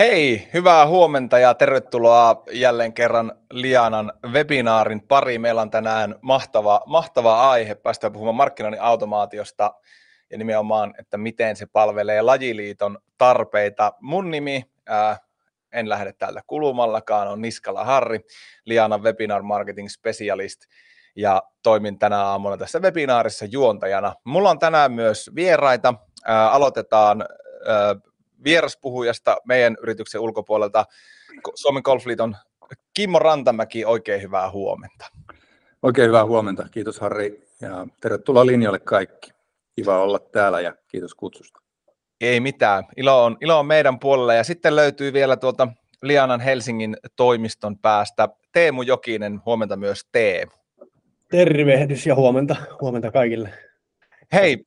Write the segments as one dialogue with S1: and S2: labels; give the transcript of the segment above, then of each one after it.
S1: Hei, hyvää huomenta ja tervetuloa jälleen kerran Lianan webinaarin pari. Meillä on tänään mahtava, mahtava aihe. Päästään puhumaan markkinoinnin automaatiosta ja nimenomaan, että miten se palvelee Lajiliiton tarpeita. Mun nimi, ää, en lähde täältä kulumallakaan, on Niskala Harri, Lianan webinar marketing specialist ja toimin tänä aamuna tässä webinaarissa juontajana. Mulla on tänään myös vieraita. Ää, aloitetaan vieraspuhujasta meidän yrityksen ulkopuolelta Suomen Golfliiton Kimmo Rantamäki, oikein hyvää huomenta.
S2: Oikein hyvää huomenta, kiitos Harri ja tervetuloa linjoille kaikki. Kiva olla täällä ja kiitos kutsusta.
S1: Ei mitään, ilo on, ilo on meidän puolella ja sitten löytyy vielä tuolta Lianan Helsingin toimiston päästä Teemu Jokinen, huomenta myös Teemu.
S3: Tervehdys ja huomenta, huomenta kaikille.
S1: Hei,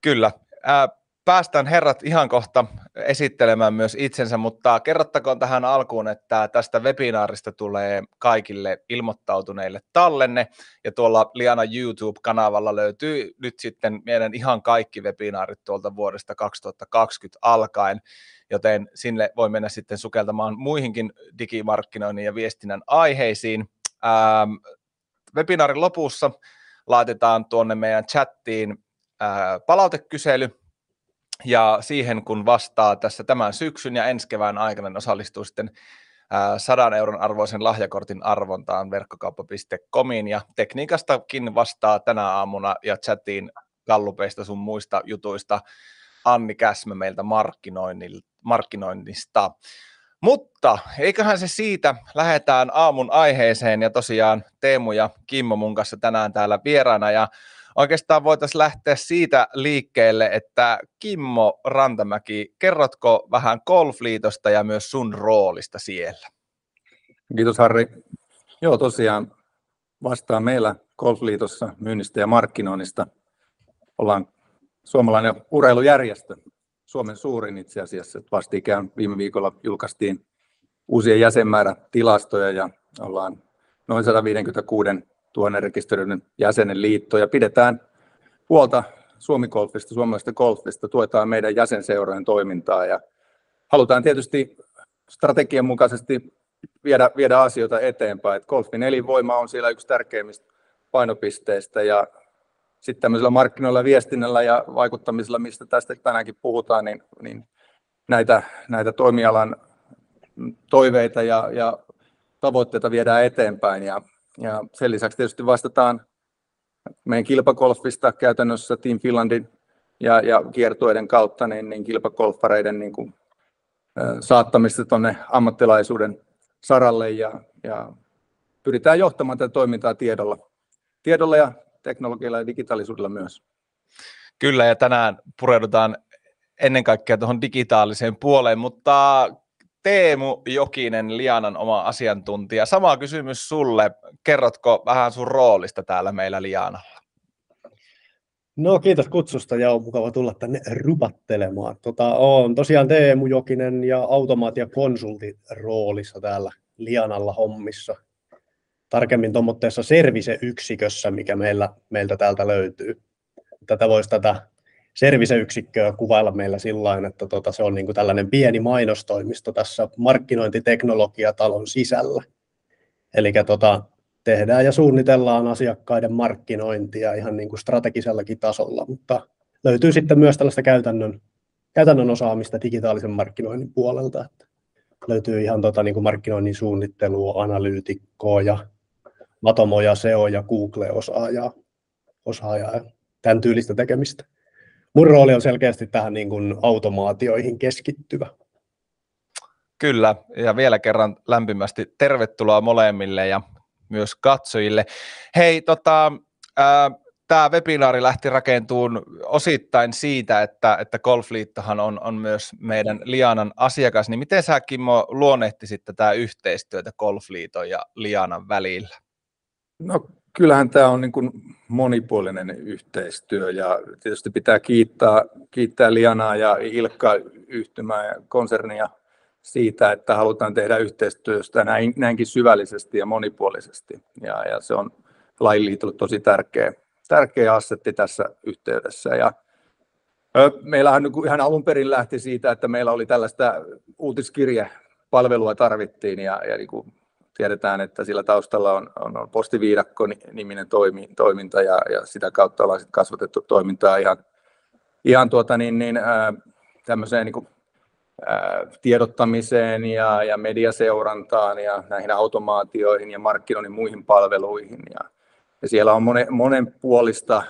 S1: kyllä. Ää, päästään herrat ihan kohta esittelemään myös itsensä, mutta kerrottakoon tähän alkuun, että tästä webinaarista tulee kaikille ilmoittautuneille tallenne, ja tuolla Liana YouTube-kanavalla löytyy nyt sitten meidän ihan kaikki webinaarit tuolta vuodesta 2020 alkaen, joten sinne voi mennä sitten sukeltamaan muihinkin digimarkkinoinnin ja viestinnän aiheisiin. Ähm, webinaarin lopussa laitetaan tuonne meidän chattiin äh, palautekysely, ja siihen kun vastaa tässä tämän syksyn ja ensi kevään aikana, niin osallistuu sitten 100 euron arvoisen lahjakortin arvontaan verkkokauppa.comiin ja tekniikastakin vastaa tänä aamuna ja chatiin gallupeista sun muista jutuista Anni Käsmä meiltä markkinoinnista. Mutta eiköhän se siitä, lähdetään aamun aiheeseen ja tosiaan Teemu ja Kimmo mun kanssa tänään täällä vieraana. Ja oikeastaan voitaisiin lähteä siitä liikkeelle, että Kimmo Rantamäki, kerrotko vähän Golfliitosta ja myös sun roolista siellä?
S2: Kiitos Harri. Joo, tosiaan vastaan meillä Golfliitossa myynnistä ja markkinoinnista. Ollaan suomalainen urheilujärjestö, Suomen suurin itse asiassa. Vastikään viime viikolla julkaistiin uusien jäsenmäärätilastoja ja ollaan noin 156 tuonne rekisteröidyn jäsenen liitto ja pidetään huolta Suomi-golfista, suomalaisesta golfista, tuetaan meidän jäsenseurojen toimintaa ja halutaan tietysti strategian mukaisesti viedä, viedä asioita eteenpäin. Et golfin elinvoima on siellä yksi tärkeimmistä painopisteistä ja sitten tämmöisellä markkinoilla, viestinnällä ja vaikuttamisella, mistä tästä tänäänkin puhutaan, niin, niin näitä, näitä toimialan toiveita ja, ja tavoitteita viedään eteenpäin ja ja sen lisäksi tietysti vastataan meidän kilpakolfista käytännössä Team Finlandin ja, ja kiertueiden kautta niin, niin kilpakolfareiden niin kuin, saattamista tuonne ammattilaisuuden saralle ja, ja pyritään johtamaan tätä toimintaa tiedolla, tiedolla ja teknologialla ja digitaalisuudella myös.
S1: Kyllä ja tänään pureudutaan ennen kaikkea tuohon digitaaliseen puoleen, mutta Teemu Jokinen, Lianan oma asiantuntija. Sama kysymys sulle. Kerrotko vähän sun roolista täällä meillä Lianalla?
S3: No kiitos kutsusta ja on mukava tulla tänne rupattelemaan. Tota, on tosiaan Teemu Jokinen ja automaatio konsultin roolissa täällä Lianalla hommissa. Tarkemmin tuommoitteessa servise-yksikössä, mikä meillä, meiltä täältä löytyy. Tätä voisi tätä serviseyksikköä kuvailla meillä sillä että tota, se on niin kuin tällainen pieni mainostoimisto tässä markkinointiteknologiatalon sisällä. Eli tota, tehdään ja suunnitellaan asiakkaiden markkinointia ihan niin kuin strategisellakin tasolla, mutta löytyy sitten myös tällaista käytännön, käytännön osaamista digitaalisen markkinoinnin puolelta. Että löytyy ihan tota, niin kuin markkinoinnin suunnittelua, analyytikkoa ja Matomoja, SEO ja Google-osaajaa, osaajaa, tämän tyylistä tekemistä mun rooli on selkeästi tähän niin kuin automaatioihin keskittyvä.
S1: Kyllä, ja vielä kerran lämpimästi tervetuloa molemmille ja myös katsojille. Hei, tota, äh, tämä webinaari lähti rakentuun osittain siitä, että, että Golfliittohan on, on myös meidän Lianan asiakas, niin miten sä Kimmo luonnehtisit tätä yhteistyötä Golfliiton ja Lianan välillä?
S2: No kyllähän tämä on niin kuin monipuolinen yhteistyö ja tietysti pitää kiittää, kiittää Lianaa ja Ilkka yhtymää ja konsernia siitä, että halutaan tehdä yhteistyöstä näin, näinkin syvällisesti ja monipuolisesti. Ja, ja se on lainliitolle tosi tärkeä, tärkeä assetti tässä yhteydessä. Ja Meillähän niin ihan alun perin lähti siitä, että meillä oli tällaista uutiskirjepalvelua tarvittiin ja, ja niin kuin tiedetään, että sillä taustalla on, on postiviidakko-niminen toimi, toiminta ja, ja sitä kautta ollaan sit kasvatettu toimintaa ihan, ihan tuota niin, niin, ää, tämmöiseen niin kuin, ää, tiedottamiseen ja, ja mediaseurantaan ja näihin automaatioihin ja markkinoinnin muihin palveluihin. Ja, ja siellä on monen, monenpuolista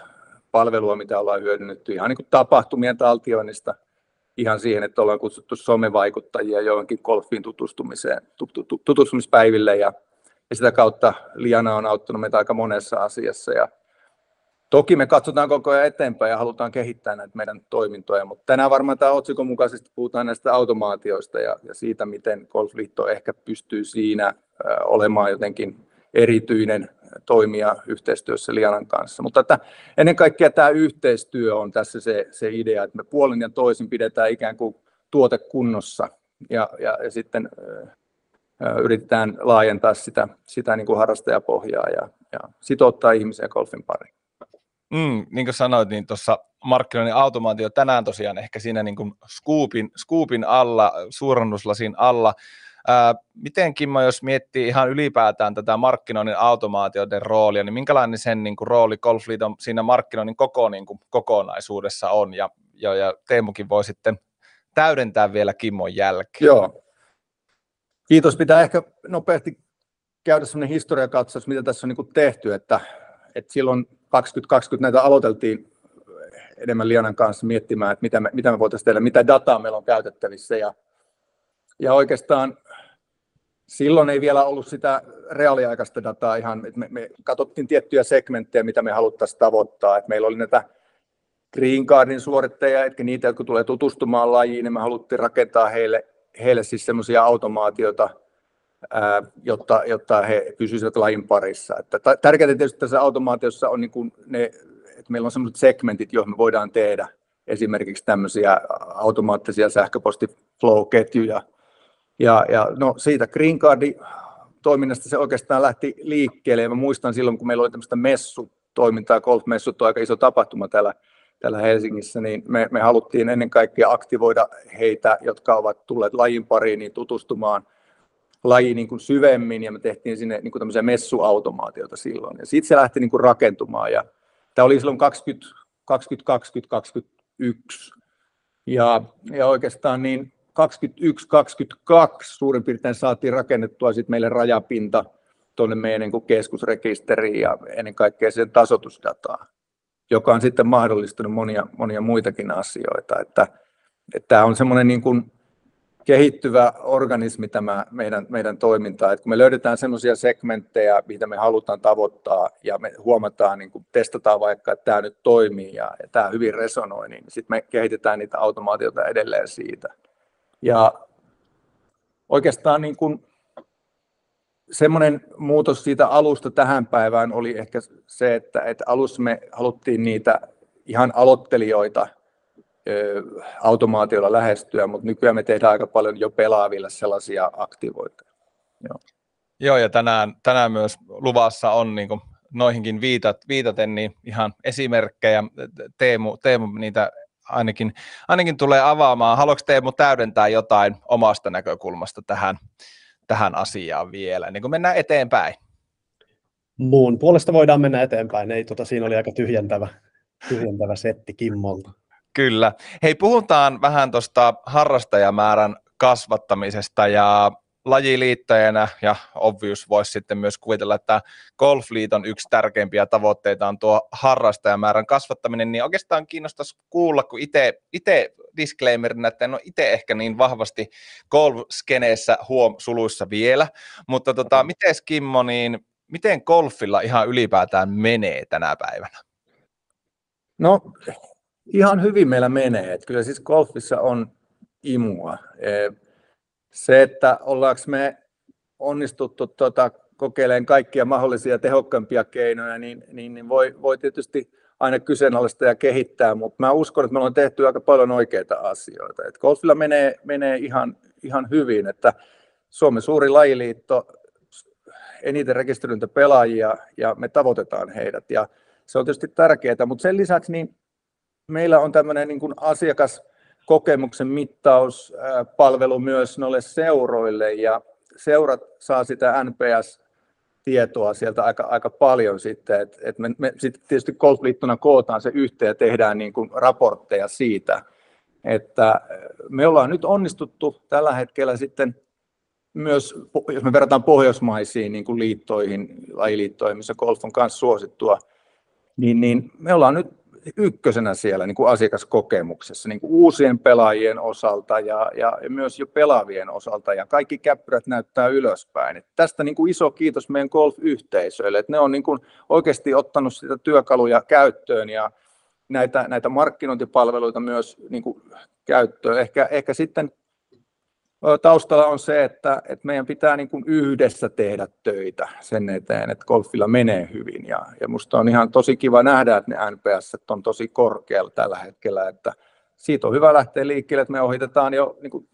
S2: palvelua, mitä ollaan hyödynnetty ihan niin kuin tapahtumien taltioinnista ihan siihen, että ollaan kutsuttu somevaikuttajia johonkin golfiin tutustumiseen, tutustumispäiville ja, ja sitä kautta Liana on auttanut meitä aika monessa asiassa. Ja Toki me katsotaan koko ajan eteenpäin ja halutaan kehittää näitä meidän toimintoja, mutta tänään varmaan tämä otsikon mukaisesti puhutaan näistä automaatioista ja, ja siitä, miten Golfliitto ehkä pystyy siinä olemaan jotenkin erityinen toimija yhteistyössä Lianan kanssa. Mutta että ennen kaikkea tämä yhteistyö on tässä se, se idea, että me puolin ja toisin pidetään ikään kuin tuote kunnossa ja, ja, ja sitten yritetään laajentaa sitä, sitä niin kuin harrastajapohjaa ja, ja sitouttaa ihmisiä golfin pariin.
S1: Mm, niin kuin sanoit, niin tuossa markkinoinnin automaatio tänään tosiaan ehkä siinä niin kuin scoopin, scoopin alla, suurennuslasin alla. Miten Kimmo, jos miettii ihan ylipäätään tätä markkinoinnin automaatioiden roolia, niin minkälainen sen niin kuin, rooli Golfliiton siinä markkinoinnin koko niin kuin, kokonaisuudessa on? Ja, ja, ja Teemukin voi sitten täydentää vielä Kimmon jälkeen.
S2: Joo. Kiitos. Pitää ehkä nopeasti käydä sellainen historiakatsaus, mitä tässä on niin tehty, että, että silloin 2020 näitä aloiteltiin enemmän Lianan kanssa miettimään, että mitä me, mitä me voitaisiin tehdä, mitä dataa meillä on käytettävissä. Ja, ja oikeastaan silloin ei vielä ollut sitä reaaliaikaista dataa ihan, me, me katsottiin tiettyjä segmenttejä, mitä me haluttaisiin tavoittaa. Että meillä oli näitä Green Cardin suorittajia, että niitä, jotka tulee tutustumaan lajiin, niin me haluttiin rakentaa heille, heille siis semmoisia automaatioita, jotta, jotta he pysyisivät lajin parissa. Että tärkeintä tietysti tässä automaatiossa on niin kuin ne, että meillä on sellaiset segmentit, joihin me voidaan tehdä esimerkiksi tämmöisiä automaattisia sähköpostiflow-ketjuja. Ja, ja no siitä Green Cardin toiminnasta se oikeastaan lähti liikkeelle. Ja mä muistan silloin, kun meillä oli tämmöistä messutoimintaa, golfmessut on aika iso tapahtuma täällä, täällä Helsingissä, niin me, me haluttiin ennen kaikkea aktivoida heitä, jotka ovat tulleet lajin pariin, niin tutustumaan – laji niin kuin syvemmin ja me tehtiin sinne niin kuin tämmöisiä messuautomaatioita silloin. Ja sitten se lähti niin kuin rakentumaan ja tämä oli silloin 20, 2020, 2021 ja, ja oikeastaan niin 21-22 suurin piirtein saatiin rakennettua sitten meille rajapinta tuonne meidän niin kuin keskusrekisteriin ja ennen kaikkea sen tasotusdataa, joka on sitten mahdollistanut monia, monia muitakin asioita. Että, että tämä on semmoinen niin kuin kehittyvä organismi tämä meidän, meidän toiminta. että kun me löydetään sellaisia segmenttejä, mitä me halutaan tavoittaa ja me huomataan, niin kun testataan vaikka, että tämä nyt toimii ja, ja tämä hyvin resonoi, niin sitten me kehitetään niitä automaatiota edelleen siitä. Ja oikeastaan niin kun semmoinen muutos siitä alusta tähän päivään oli ehkä se, että, että alussa me haluttiin niitä ihan aloittelijoita – automaatiolla lähestyä, mutta nykyään me tehdään aika paljon jo pelaaville sellaisia aktivoita.
S1: Joo. Joo, ja tänään, tänään myös luvassa on niin kuin noihinkin viitat, viitaten niin ihan esimerkkejä. Teemu, Teemu niitä ainakin, ainakin tulee avaamaan. Haluatko Teemu täydentää jotain omasta näkökulmasta tähän, tähän asiaan vielä, niin kuin mennään eteenpäin?
S3: Muun puolesta voidaan mennä eteenpäin. Ei, tota, siinä oli aika tyhjentävä, tyhjentävä setti Kimmolta.
S1: Kyllä. Hei, puhutaan vähän tuosta harrastajamäärän kasvattamisesta ja lajiliittajana ja obvious voisi sitten myös kuvitella, että Golfliiton yksi tärkeimpiä tavoitteita on tuo harrastajamäärän kasvattaminen, niin oikeastaan kiinnostaisi kuulla, kun itse disclaimerina, että en ole itse ehkä niin vahvasti golf-skeneessä huom suluissa vielä, mutta tota, miten Kimmo, niin miten golfilla ihan ylipäätään menee tänä päivänä?
S2: No ihan hyvin meillä menee. Että kyllä siis golfissa on imua. E, se, että ollaanko me onnistuttu tuota, kokeilemaan kaikkia mahdollisia tehokkaampia keinoja, niin, niin, niin voi, voi tietysti aina kyseenalaista ja kehittää, mutta mä uskon, että me ollaan tehty aika paljon oikeita asioita. Et golfilla menee, menee ihan, ihan hyvin, että Suomen suuri lajiliitto, eniten rekisteröintä pelaajia ja me tavoitetaan heidät ja se on tietysti tärkeää, mutta sen lisäksi niin meillä on tämmöinen niin kuin asiakaskokemuksen mittauspalvelu myös noille seuroille ja seurat saa sitä NPS-tietoa sieltä aika, aika paljon sitten, että et me, me sitten tietysti Golfliittona kootaan se yhteen ja tehdään niin kuin raportteja siitä, että me ollaan nyt onnistuttu tällä hetkellä sitten myös, jos me verrataan pohjoismaisiin niin kuin liittoihin, lajiliittoihin, missä golf on myös suosittua, niin, niin me ollaan nyt ykkösenä siellä niin kuin asiakaskokemuksessa niin kuin uusien pelaajien osalta ja, ja, myös jo pelaavien osalta ja kaikki käppyrät näyttää ylöspäin. Et tästä niin kuin iso kiitos meidän golf-yhteisöille, että ne on niin kuin oikeasti ottanut sitä työkaluja käyttöön ja näitä, näitä markkinointipalveluita myös niin kuin käyttöön. Ehkä, ehkä sitten taustalla on se, että, että meidän pitää niin kuin yhdessä tehdä töitä sen eteen, että golfilla menee hyvin. Ja, ja musta on ihan tosi kiva nähdä, että ne NPS on tosi korkealla tällä hetkellä, että siitä on hyvä lähteä liikkeelle, että me ohitetaan jo niin kuin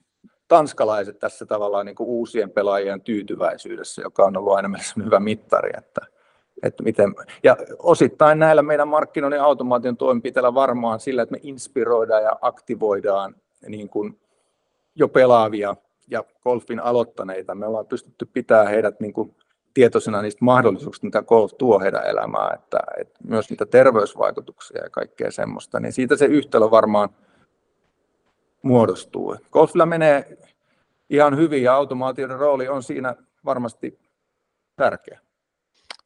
S2: tanskalaiset tässä tavallaan niin kuin uusien pelaajien tyytyväisyydessä, joka on ollut aina meille hyvä mittari, että, että miten, ja osittain näillä meidän markkinoinnin automaation toimenpiteillä varmaan sillä, että me inspiroidaan ja aktivoidaan niin kuin jo pelaavia ja golfin aloittaneita. Me ollaan pystytty pitämään heidät niin kuin tietoisena niistä mahdollisuuksista, mitä golf tuo heidän elämään, että, että myös niitä terveysvaikutuksia ja kaikkea semmoista, niin siitä se yhtälö varmaan muodostuu. Golfilla menee ihan hyvin ja automaation rooli on siinä varmasti tärkeä.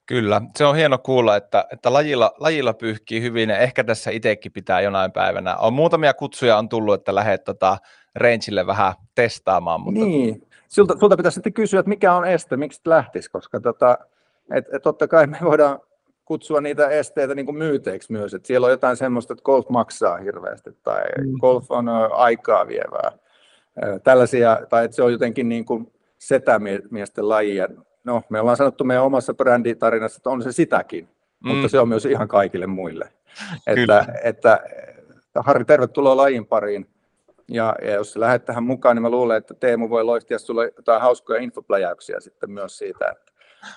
S1: Kyllä, se on hieno kuulla, että, että lajilla, lajilla pyyhkii hyvin ja ehkä tässä itsekin pitää jonain päivänä. On muutamia kutsuja on tullut, että lähdet tota, rangeille vähän testaamaan.
S2: Mutta... Niin, sulta, sulta pitäisi sitten kysyä, että mikä on este, miksi lähtisi, koska tota, et, et totta kai me voidaan kutsua niitä esteitä niin kuin myyteiksi myös, että siellä on jotain semmoista, että golf maksaa hirveästi tai mm. golf on aikaa vievää. Tällaisia, tai että se on jotenkin niin kuin setämiesten lajia. No, me ollaan sanottu meidän omassa bränditarinassa, että on se sitäkin, mm. mutta se on myös ihan kaikille muille. Että, että, Harri, tervetuloa lajin pariin. Ja, ja jos lähdet tähän mukaan, niin mä luulen, että Teemu voi loistia sulle jotain hauskoja infopläjäyksiä sitten myös siitä, että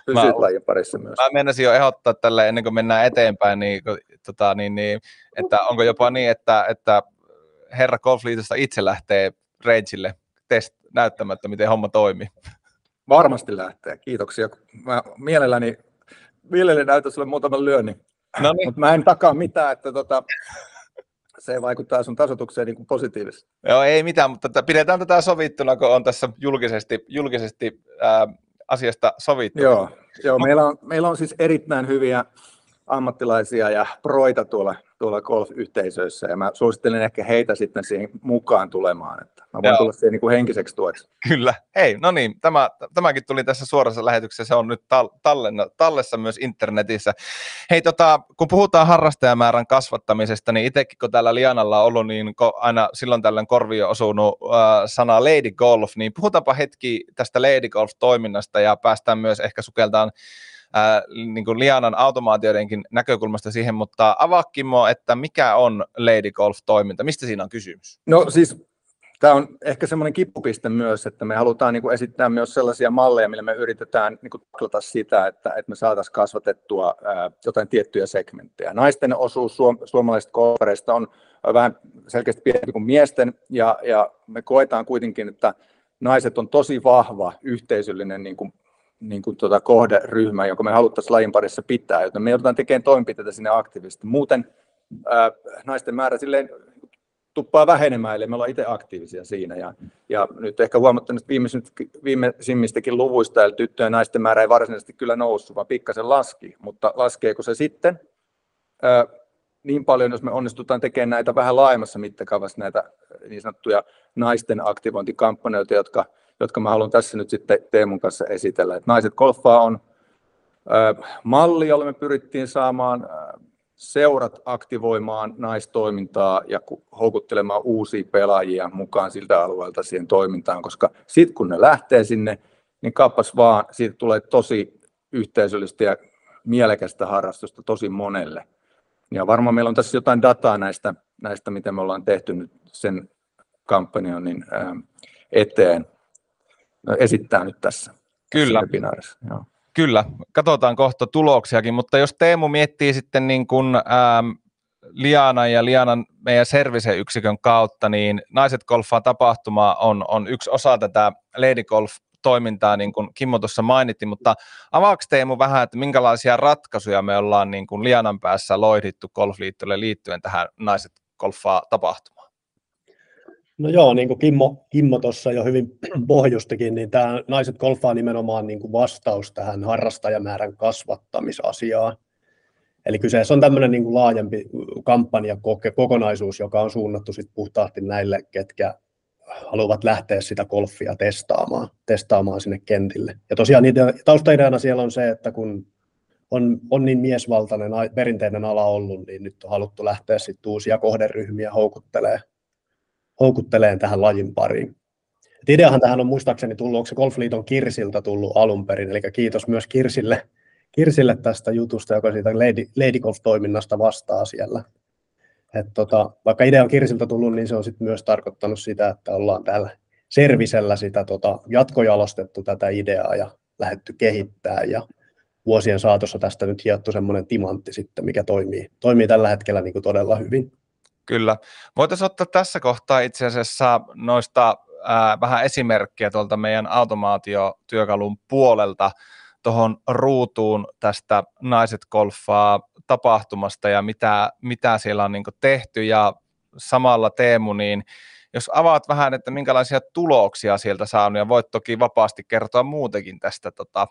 S2: pysyt mä, lajin parissa myös.
S1: Mä menisin jo ehdottaa tälle ennen kuin mennään eteenpäin, niin, tota, niin, niin, että onko jopa niin, että, että herra Golfliitosta itse lähtee rangeille test näyttämään, että miten homma toimii.
S2: Varmasti lähtee, kiitoksia. Mä mielelläni, mielelläni näytän sulle muutaman lyönnin, no niin. mutta mä en takaa mitään, että tota, se vaikuttaa sun tasotukseen niin kuin positiivisesti.
S1: Joo, ei mitään, mutta t- pidetään tätä sovittuna, kun on tässä julkisesti, julkisesti ää, asiasta sovittu.
S2: Joo, joo meillä, on, meillä on siis erittäin hyviä ammattilaisia ja proita tuolla, tuolla golf-yhteisöissä, ja mä suosittelen ehkä heitä sitten siihen mukaan tulemaan, että mä voin Joo. tulla siihen niin kuin henkiseksi tueksi.
S1: Kyllä, hei, no niin, tämä, tämäkin tuli tässä suorassa lähetyksessä, se on nyt tallenna, tallessa myös internetissä. Hei, tota, kun puhutaan harrastajamäärän kasvattamisesta, niin itsekin kun täällä Lianalla on ollut, niin aina silloin tällöin korvi on osunut äh, sana Lady Golf, niin puhutaanpa hetki tästä Lady Golf-toiminnasta ja päästään myös ehkä sukeltaan niin kuin Lianan automaatioidenkin näkökulmasta siihen, mutta avaa Kimmo, että mikä on Lady Golf-toiminta, mistä siinä on kysymys?
S2: No siis tämä on ehkä semmoinen kippupiste myös, että me halutaan niin kuin esittää myös sellaisia malleja, millä me yritetään niin kuin sitä, että, että me saataisiin kasvatettua ää, jotain tiettyjä segmenttejä. Naisten osuus suom- suomalaisista golfareista on vähän selkeästi pienempi kuin miesten, ja, ja me koetaan kuitenkin, että naiset on tosi vahva yhteisöllinen niin kuin niin kuin tuota kohderyhmä, jonka me haluttaisiin lajin parissa pitää, joten me joudutaan tekemään toimenpiteitä sinne aktiivisesti. Muuten ää, naisten määrä silleen tuppaa vähenemään, eli me ollaan itse aktiivisia siinä. Ja, ja nyt ehkä huomattu viimeisimmistäkin luvuista, eli tyttöjen ja naisten määrä ei varsinaisesti kyllä noussut, vaan pikkasen laski, mutta laskeeko se sitten ää, niin paljon, jos me onnistutaan tekemään näitä vähän laajemmassa mittakaavassa, näitä niin sanottuja naisten aktivointikampanjoita, jotka jotka mä haluan tässä nyt sitten Teemun kanssa esitellä. Että Naiset golfaa on malli, jolla me pyrittiin saamaan seurat aktivoimaan naistoimintaa ja houkuttelemaan uusia pelaajia mukaan siltä alueelta siihen toimintaan, koska sitten kun ne lähtee sinne, niin kappas vaan, siitä tulee tosi yhteisöllistä ja mielekästä harrastusta tosi monelle. Ja varmaan meillä on tässä jotain dataa näistä, näistä mitä me ollaan tehty nyt sen kampanjan niin, eteen esittää nyt tässä,
S1: Kyllä.
S2: tässä Joo.
S1: Kyllä, katsotaan kohta tuloksiakin, mutta jos Teemu miettii sitten niin kuin, ähm, Liana ja Lianan meidän serviceyksikön kautta, niin Naiset Golfaa tapahtuma on, on yksi osa tätä Lady Golf toimintaa, niin kuin Kimmo tuossa mainitti, mutta avaako Teemu vähän, että minkälaisia ratkaisuja me ollaan niin kuin Lianan päässä loihdittu Golfliittolle liittyen tähän Naiset Golfaa tapahtumaan?
S3: No joo, niin kuin Kimmo, Kimmo tuossa jo hyvin pohjustikin, niin tämä Naiset Golfaa nimenomaan niin kuin vastaus tähän harrastajamäärän kasvattamisasiaan. Eli kyseessä on tämmöinen niin kuin laajempi kampanja kokonaisuus, joka on suunnattu sit puhtaasti näille, ketkä haluavat lähteä sitä golfia testaamaan, testaamaan sinne kentille. Ja tosiaan niitä, taustaideana siellä on se, että kun on, on niin miesvaltainen perinteinen ala ollut, niin nyt on haluttu lähteä sitten uusia kohderyhmiä houkuttelee, houkutteleen tähän lajin pariin. Et ideahan tähän on muistaakseni tullut, onko se Golfliiton Kirsiltä tullut alun perin, eli kiitos myös Kirsille, Kirsille tästä jutusta, joka siitä Lady, Lady Golf-toiminnasta vastaa siellä. Et tota, vaikka idea on Kirsiltä tullut, niin se on sit myös tarkoittanut sitä, että ollaan täällä Servisellä sitä tota, jatkojalostettu tätä ideaa ja lähdetty kehittää ja vuosien saatossa tästä nyt hiottu semmoinen timantti sitten, mikä toimii, toimii tällä hetkellä niin kuin todella hyvin.
S1: Kyllä. Voitaisiin ottaa tässä kohtaa itse asiassa noista ää, vähän esimerkkiä tuolta meidän automaatiotyökalun puolelta tuohon ruutuun tästä Naiset golfaa tapahtumasta ja mitä, mitä siellä on niin tehty ja samalla Teemu, niin jos avaat vähän, että minkälaisia tuloksia sieltä saanut ja voit toki vapaasti kertoa muutenkin tästä, tota,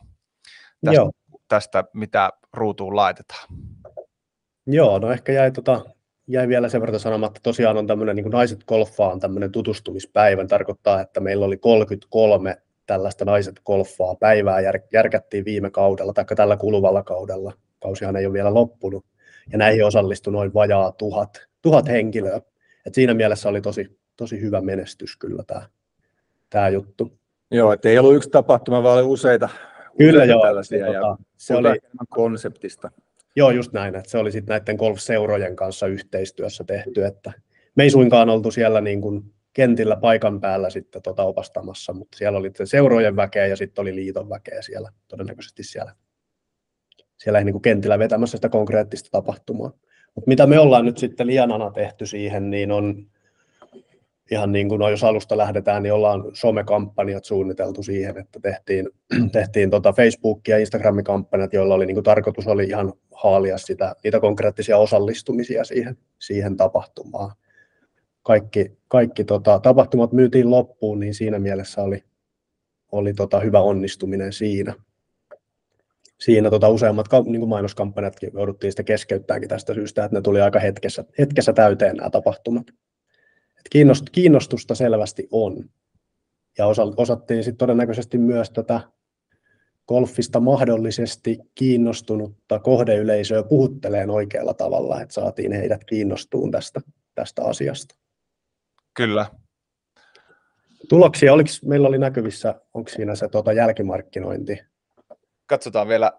S1: tästä, tästä mitä ruutuun laitetaan.
S3: Joo, no ehkä jäi, tota, jäi vielä sen verran sanomatta, tosiaan on tämmöinen niin Naiset golfaa on tämmöinen tutustumispäivä, tarkoittaa, että meillä oli 33 tällaista naiset golfaa päivää jär, järkättiin viime kaudella, tai tällä kuluvalla kaudella. Kausihan ei ole vielä loppunut. Ja näihin osallistui noin vajaa tuhat, tuhat henkilöä. Et siinä mielessä oli tosi, tosi hyvä menestys kyllä tämä, tämä juttu.
S2: Joo, että ei ollut yksi tapahtuma, vaan oli useita,
S3: kyllä joo,
S2: tällaisia. Se, ja tota, se oli konseptista.
S3: Joo, just näin, että se oli sitten näiden golfseurojen kanssa yhteistyössä tehty, että me ei suinkaan oltu siellä niin kuin kentillä paikan päällä sitten tota opastamassa, mutta siellä oli seurojen väkeä ja sitten oli liiton väkeä siellä todennäköisesti siellä, siellä niin kuin kentillä vetämässä sitä konkreettista tapahtumaa. Mutta mitä me ollaan nyt sitten lianana tehty siihen, niin on ihan niin kuin no, jos alusta lähdetään, niin ollaan somekampanjat suunniteltu siihen, että tehtiin, tehtiin tota Facebook- ja Instagram-kampanjat, joilla oli niin kuin tarkoitus oli ihan haalia sitä, niitä konkreettisia osallistumisia siihen, siihen tapahtumaan kaikki, kaikki tota, tapahtumat myytiin loppuun, niin siinä mielessä oli, oli tota, hyvä onnistuminen siinä. Siinä tota, useammat niin mainoskampanjatkin jouduttiin sitten keskeyttämäänkin tästä syystä, että ne tuli aika hetkessä, hetkessä täyteen nämä tapahtumat. Et kiinnostusta selvästi on. Ja osattiin sitten todennäköisesti myös tätä golfista mahdollisesti kiinnostunutta kohdeyleisöä puhutteleen oikealla tavalla, että saatiin heidät kiinnostuun tästä, tästä asiasta.
S1: Kyllä.
S3: Tuloksia, oliko, meillä oli näkyvissä, onko siinä se tuota, jälkimarkkinointi?
S1: Katsotaan vielä,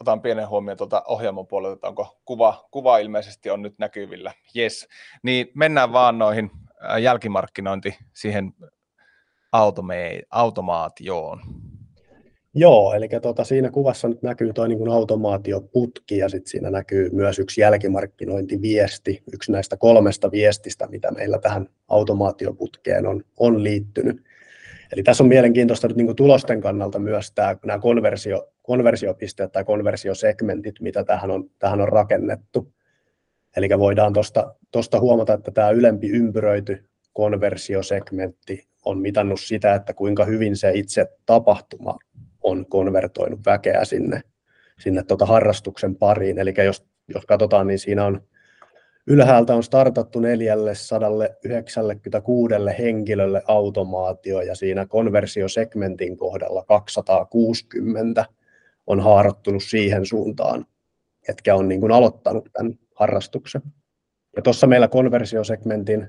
S1: otan pienen huomioon tuolta ohjelman puolelta, että onko kuva, kuva ilmeisesti on nyt näkyvillä. Yes. Niin mennään vaan noihin jälkimarkkinointi siihen autome- automaatioon.
S3: Joo, eli tuota, siinä kuvassa nyt näkyy tuo niin automaatioputki ja sitten siinä näkyy myös yksi jälkimarkkinointiviesti, yksi näistä kolmesta viestistä, mitä meillä tähän automaatioputkeen on, on liittynyt. Eli tässä on mielenkiintoista nyt niin tulosten kannalta myös tämä, nämä konversio, konversiopisteet tai konversiosegmentit, mitä tähän on, tähän on rakennettu. Eli voidaan tuosta huomata, että tämä ylempi ympyröity konversiosegmentti on mitannut sitä, että kuinka hyvin se itse tapahtuma on konvertoinut väkeä sinne, sinne tota harrastuksen pariin. Eli jos, jos katsotaan, niin siinä on ylhäältä on startattu 496 henkilölle automaatio ja siinä konversiosegmentin kohdalla 260 on haarottunut siihen suuntaan, ketkä on niin kuin aloittanut tämän harrastuksen. Ja tuossa meillä konversiosegmentin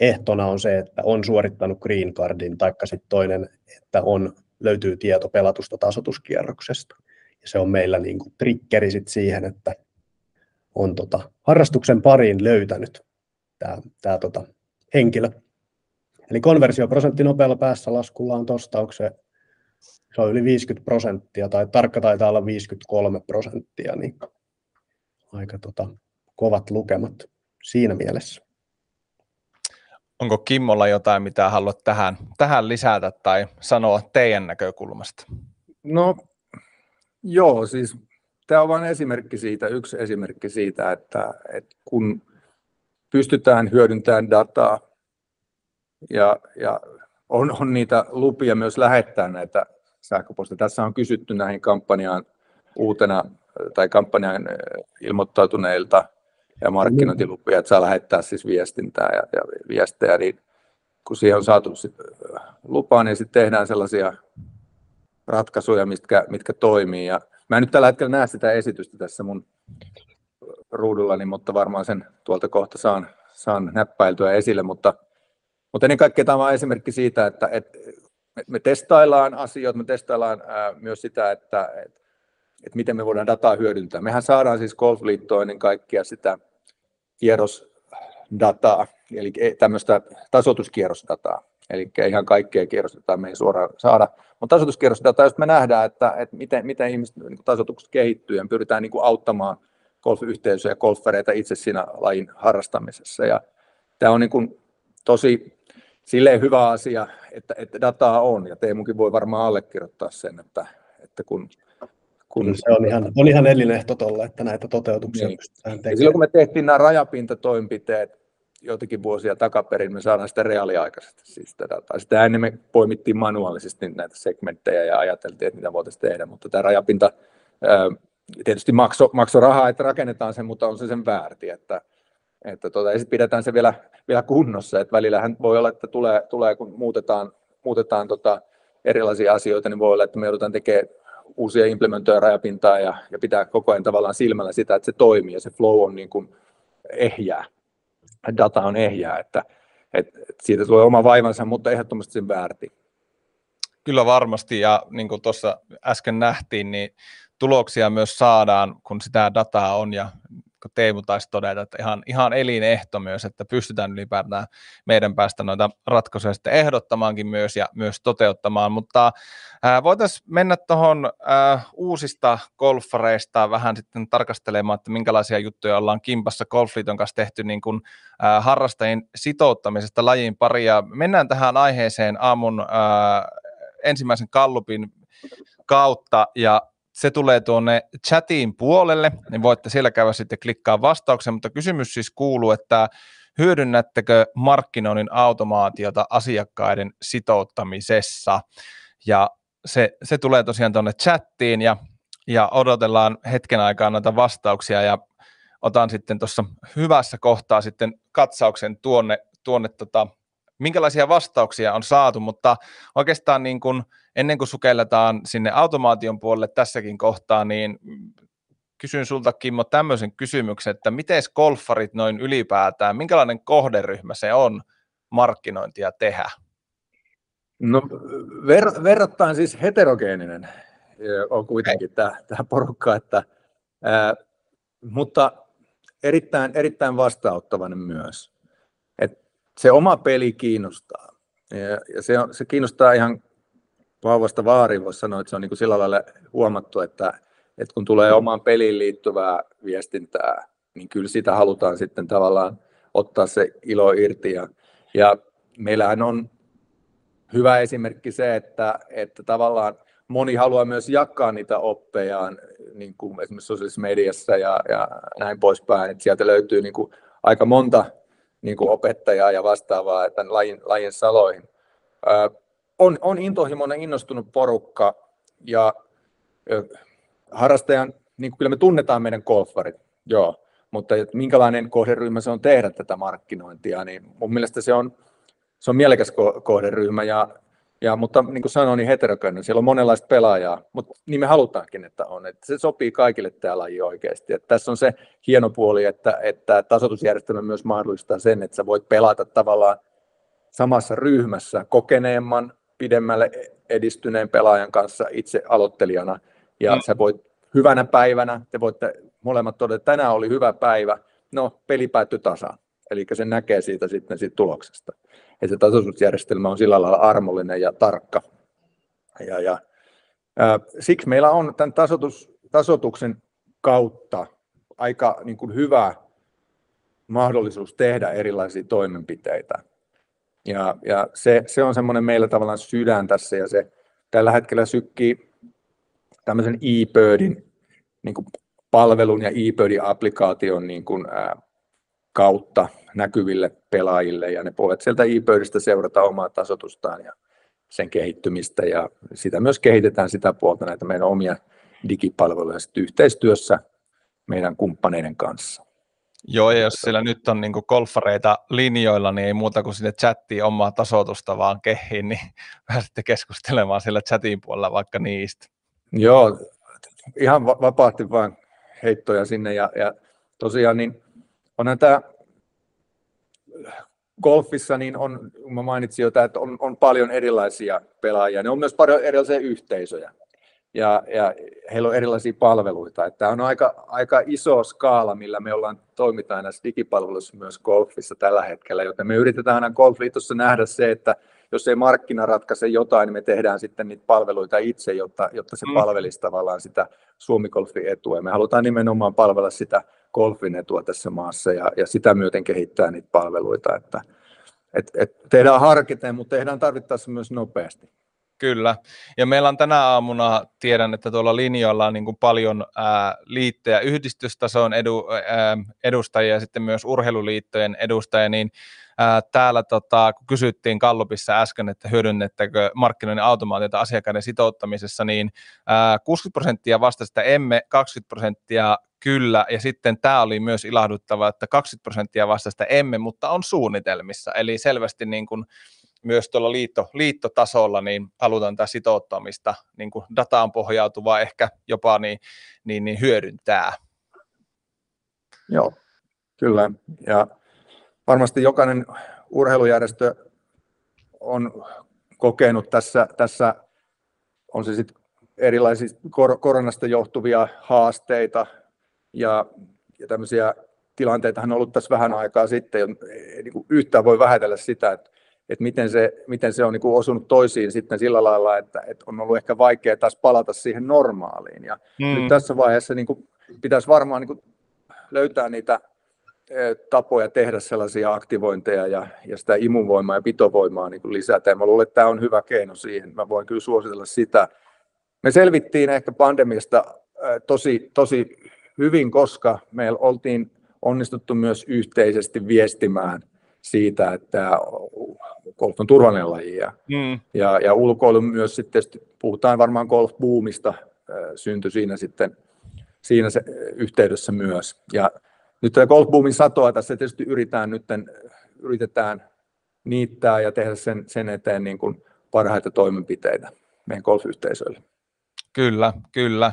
S3: ehtona on se, että on suorittanut green cardin, taikka sitten toinen, että on löytyy tieto pelatusta tasotuskierroksesta. Ja se on meillä niin kuin triggeri sit siihen, että on tota harrastuksen pariin löytänyt tämä, tämä tota henkilö. Eli konversioprosentti nopealla päässä laskulla on tuosta, onko se, se on yli 50 prosenttia, tai tarkka taitaa olla 53 prosenttia, niin aika tota, kovat lukemat. siinä mielessä.
S1: Onko Kimmolla jotain, mitä haluat tähän, tähän lisätä tai sanoa teidän näkökulmasta?
S2: No joo, siis tämä on vain esimerkki siitä, yksi esimerkki siitä, että, että kun pystytään hyödyntämään dataa ja, ja on, on niitä lupia myös lähettää näitä sähköposteja. Tässä on kysytty näihin kampanjaan uutena tai kampanjaan ilmoittautuneilta ja markkinointilupia, että saa lähettää siis viestintää ja, ja viestejä, niin kun siihen on saatu sit lupaa, niin sitten tehdään sellaisia ratkaisuja, mitkä, mitkä toimii. Ja mä en nyt tällä hetkellä näe sitä esitystä tässä mun ruudullani, mutta varmaan sen tuolta kohta saan, saan näppäiltyä esille, mutta, mutta ennen kaikkea tämä on esimerkki siitä, että, että me testaillaan asioita, me testaillaan ää, myös sitä, että, että, että miten me voidaan dataa hyödyntää. Mehän saadaan siis Golfliittoon ennen kaikkea sitä kierrosdataa, eli e, tämmöistä tasoituskierrosdataa, eli ihan kaikkea kierrosdataa me ei suoraan saada, mutta tasoituskierrosdataa, jos me nähdään, että, että miten, miten ihmiset niin tasoitukset kehittyy ja pyritään niin auttamaan golfyhteisöjä ja golfereita itse siinä lajin harrastamisessa. Ja tämä on niin kuin tosi silleen hyvä asia, että, että dataa on, ja Teemukin voi varmaan allekirjoittaa sen, että, että kun
S3: kun... Se on ihan, on ihan elinehto tuolla, että näitä toteutuksia niin. pystytään tekemään.
S2: silloin kun me tehtiin nämä rajapintatoimenpiteet joitakin vuosia takaperin, me saadaan sitä reaaliaikaisesti siis sitä dataa. Sitä ennen me poimittiin manuaalisesti näitä segmenttejä ja ajateltiin, että mitä voitaisiin tehdä, mutta tämä rajapinta tietysti makso, makso rahaa, että rakennetaan sen, mutta on se sen väärti, että, että tuota, ja pidetään se vielä, vielä kunnossa, että välillähän voi olla, että tulee, tulee kun muutetaan, muutetaan tota erilaisia asioita, niin voi olla, että me joudutaan tekemään uusia implementoja rajapintaa ja, ja pitää koko ajan tavallaan silmällä sitä, että se toimii ja se flow on niin kuin ehjää, data on ehjää, että, että siitä tulee oma vaivansa, mutta ehdottomasti sen väärti.
S1: Kyllä varmasti, ja niin kuin tuossa äsken nähtiin, niin tuloksia myös saadaan, kun sitä dataa on, ja kun Teemu taisi todeta, että ihan, ihan elinehto myös, että pystytään ylipäätään meidän päästä noita ratkaisuja sitten ehdottamaankin myös ja myös toteuttamaan, mutta ää, voitaisiin mennä tuohon uusista golfareista vähän sitten tarkastelemaan, että minkälaisia juttuja ollaan kimpassa. Golfliiton kanssa tehty niin kuin, ää, harrastajien sitouttamisesta lajiin pari, ja mennään tähän aiheeseen aamun ää, ensimmäisen kallupin kautta, ja se tulee tuonne chatiin puolelle, niin voitte siellä käydä sitten klikkaa vastauksen, mutta kysymys siis kuuluu, että hyödynnättekö markkinoinnin automaatiota asiakkaiden sitouttamisessa? Ja se, se tulee tosiaan tuonne chattiin ja, ja odotellaan hetken aikaa noita vastauksia ja otan sitten tuossa hyvässä kohtaa sitten katsauksen tuonne, tuonne tota, minkälaisia vastauksia on saatu, mutta oikeastaan niin kuin ennen kuin sukelletaan sinne automaation puolelle tässäkin kohtaa, niin kysyn sulta Kimmo tämmöisen kysymyksen, että miten golfarit noin ylipäätään, minkälainen kohderyhmä se on markkinointia tehdä?
S2: No ver- verrattain siis heterogeeninen on kuitenkin tämä, porukka, että, ää, mutta erittäin, erittäin vastaanottavainen myös. Se oma peli kiinnostaa. Ja, ja se, se kiinnostaa ihan vauvasta vaariin voisi sanoa, että se on niin kuin sillä lailla huomattu, että, että kun tulee omaan peliin liittyvää viestintää, niin kyllä sitä halutaan sitten tavallaan ottaa se ilo irti. Ja, ja meillähän on hyvä esimerkki se, että, että tavallaan moni haluaa myös jakaa niitä oppejaan niin kuin esimerkiksi sosiaalisessa mediassa ja, ja näin poispäin. Että sieltä löytyy niin kuin aika monta niin kuin opettajaa ja vastaavaa tämän lajin, lajin saloihin. On, on intohimoinen, innostunut porukka ja harrastajan, niin kuin kyllä me tunnetaan meidän golfarit, joo, mutta että minkälainen kohderyhmä se on tehdä tätä markkinointia, niin mun mielestä se on, se on mielekäs kohderyhmä, ja, ja, mutta niin kuin sanoin, niin heterogeeninen, siellä on monenlaista pelaajaa, mutta niin me halutaankin, että on, että se sopii kaikille tämä laji oikeasti. Että tässä on se hieno puoli, että, että tasoitusjärjestelmä myös mahdollistaa sen, että sä voit pelata tavallaan samassa ryhmässä kokeneemman, pidemmälle edistyneen pelaajan kanssa itse aloittelijana. Ja mm. sä voit hyvänä päivänä, te voitte molemmat todeta, että tänään oli hyvä päivä, no peli päättyi tasaan. Eli se näkee siitä sitten siitä tuloksesta. Ja se tasoitusjärjestelmä on sillä lailla armollinen ja tarkka. Ja, ja, ää, siksi meillä on tämän tasoitus, tasoituksen kautta aika niin kuin hyvä mahdollisuus tehdä erilaisia toimenpiteitä. Ja, ja se, se on semmoinen meillä tavallaan sydän tässä ja se tällä hetkellä sykkii tämmöisen eBirdin niin kuin palvelun ja eBirdin applikaation niin kuin, ää, kautta näkyville pelaajille ja ne voivat sieltä eBirdistä seurata omaa tasotustaan ja sen kehittymistä ja sitä myös kehitetään sitä puolta näitä meidän omia digipalveluja yhteistyössä meidän kumppaneiden kanssa.
S1: Joo, ja jos siellä nyt on niin golfareita linjoilla, niin ei muuta kuin sinne chattiin omaa tasotusta vaan kehiin, niin pääsette keskustelemaan siellä chatin puolella vaikka niistä.
S2: Joo, ihan vapaasti vaan heittoja sinne ja, ja tosiaan niin onhan tämä golfissa niin on, mä mainitsin jo, että on, on paljon erilaisia pelaajia, ne on myös paljon erilaisia yhteisöjä ja, ja heillä on erilaisia palveluita. Että tämä on aika, aika iso skaala, millä me ollaan toimitaan näissä digipalveluissa myös golfissa tällä hetkellä, joten me yritetään aina golfliitossa nähdä se, että jos ei markkina ratkaise jotain, niin me tehdään sitten niitä palveluita itse, jotta, jotta se mm. palvelisi tavallaan sitä Suomi-golfin etua. Ja me halutaan nimenomaan palvella sitä golfin etua tässä maassa ja, ja sitä myöten kehittää niitä palveluita. Että, et, et tehdään harkiten, mutta tehdään tarvittaessa myös nopeasti.
S1: Kyllä. Ja meillä on tänä aamuna, tiedän, että tuolla linjoilla on niin kuin paljon ää, liittejä, yhdistystason edu, ää, edustajia ja sitten myös urheiluliittojen edustajia, niin ää, täällä tota, kun kysyttiin Kallupissa äsken, että hyödynnettekö markkinoinnin automaatiota asiakkaiden sitouttamisessa, niin ää, 60 prosenttia vastasi, että emme, 20 prosenttia kyllä, ja sitten tämä oli myös ilahduttava, että 20 prosenttia vastasi, että emme, mutta on suunnitelmissa, eli selvästi niin kuin, myös tuolla liitto, liittotasolla niin halutaan tämä sitouttamista niin kuin dataan pohjautuvaa ehkä jopa niin, niin, niin hyödyntää.
S2: Joo, kyllä. Ja varmasti jokainen urheilujärjestö on kokenut tässä, tässä on se sitten erilaisia koronasta johtuvia haasteita ja, ja tämmöisiä tilanteita on ollut tässä vähän aikaa sitten. Ei niin yhtään voi vähätellä sitä, että että miten se, miten se on niin kuin osunut toisiin sitten sillä lailla, että, että on ollut ehkä vaikea taas palata siihen normaaliin. Ja mm. nyt tässä vaiheessa niin kuin pitäisi varmaan niin kuin löytää niitä e, tapoja tehdä sellaisia aktivointeja ja, ja sitä imunvoimaa ja pitovoimaa niin kuin lisätä. Ja mä luulen, että tämä on hyvä keino siihen. Mä voin kyllä suositella sitä. Me selvittiin ehkä pandemiasta e, tosi, tosi hyvin, koska meillä oltiin onnistuttu myös yhteisesti viestimään siitä, että golf on turvallinen laji ja, mm. ja, ja ulkoilu myös sitten, puhutaan varmaan golf-boomista, syntyi siinä sitten siinä se yhteydessä myös. Ja nyt tämä golf-boomin satoa tässä tietysti yritetään nyt yritetään niittää ja tehdä sen, sen eteen niin kuin parhaita toimenpiteitä meidän golf-yhteisöille.
S1: Kyllä, kyllä.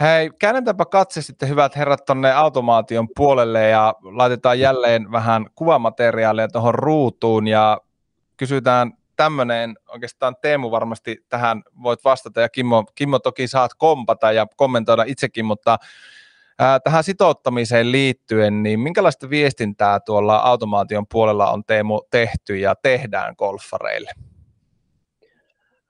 S1: Hei, käännetäänpä katse sitten hyvät herrat tuonne automaation puolelle ja laitetaan jälleen vähän kuvamateriaalia tuohon ruutuun ja kysytään tämmöinen, oikeastaan Teemu varmasti tähän voit vastata ja Kimmo, Kimmo toki saat kompata ja kommentoida itsekin, mutta ää, tähän sitouttamiseen liittyen, niin minkälaista viestintää tuolla automaation puolella on Teemu tehty ja tehdään golfareille?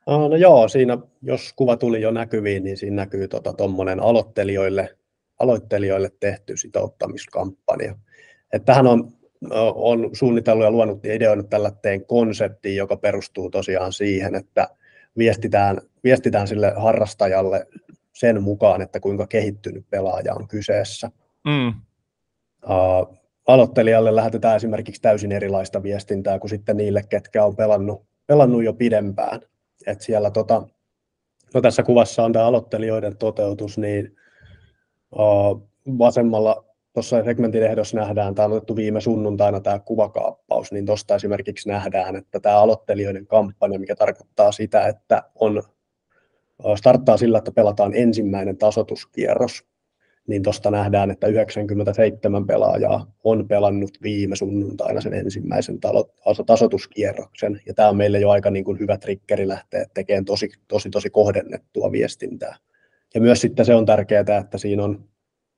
S3: No joo, siinä jos kuva tuli jo näkyviin, niin siinä näkyy tuommoinen tota, aloittelijoille, aloittelijoille tehty sitouttamiskampanja. Et tähän on on suunnitellut ja luonut ja ideoinut tällaiseen konseptiin, joka perustuu tosiaan siihen, että viestitään, viestitään sille harrastajalle sen mukaan, että kuinka kehittynyt pelaaja on kyseessä. Mm. Uh, aloittelijalle lähetetään esimerkiksi täysin erilaista viestintää kuin sitten niille, ketkä on pelannut, pelannut jo pidempään. Et siellä tota, no tässä kuvassa on tämä aloittelijoiden toteutus, niin uh, vasemmalla tuossa segmentin ehdossa nähdään, tämä on otettu viime sunnuntaina tämä kuvakaappaus, niin tuosta esimerkiksi nähdään, että tämä aloittelijoiden kampanja, mikä tarkoittaa sitä, että on, starttaa sillä, että pelataan ensimmäinen tasotuskierros, niin tuosta nähdään, että 97 pelaajaa on pelannut viime sunnuntaina sen ensimmäisen tasotuskierroksen, ja tämä on meille jo aika niin kuin hyvä triggeri lähteä tekemään tosi, tosi, tosi kohdennettua viestintää. Ja myös sitten se on tärkeää, että siinä on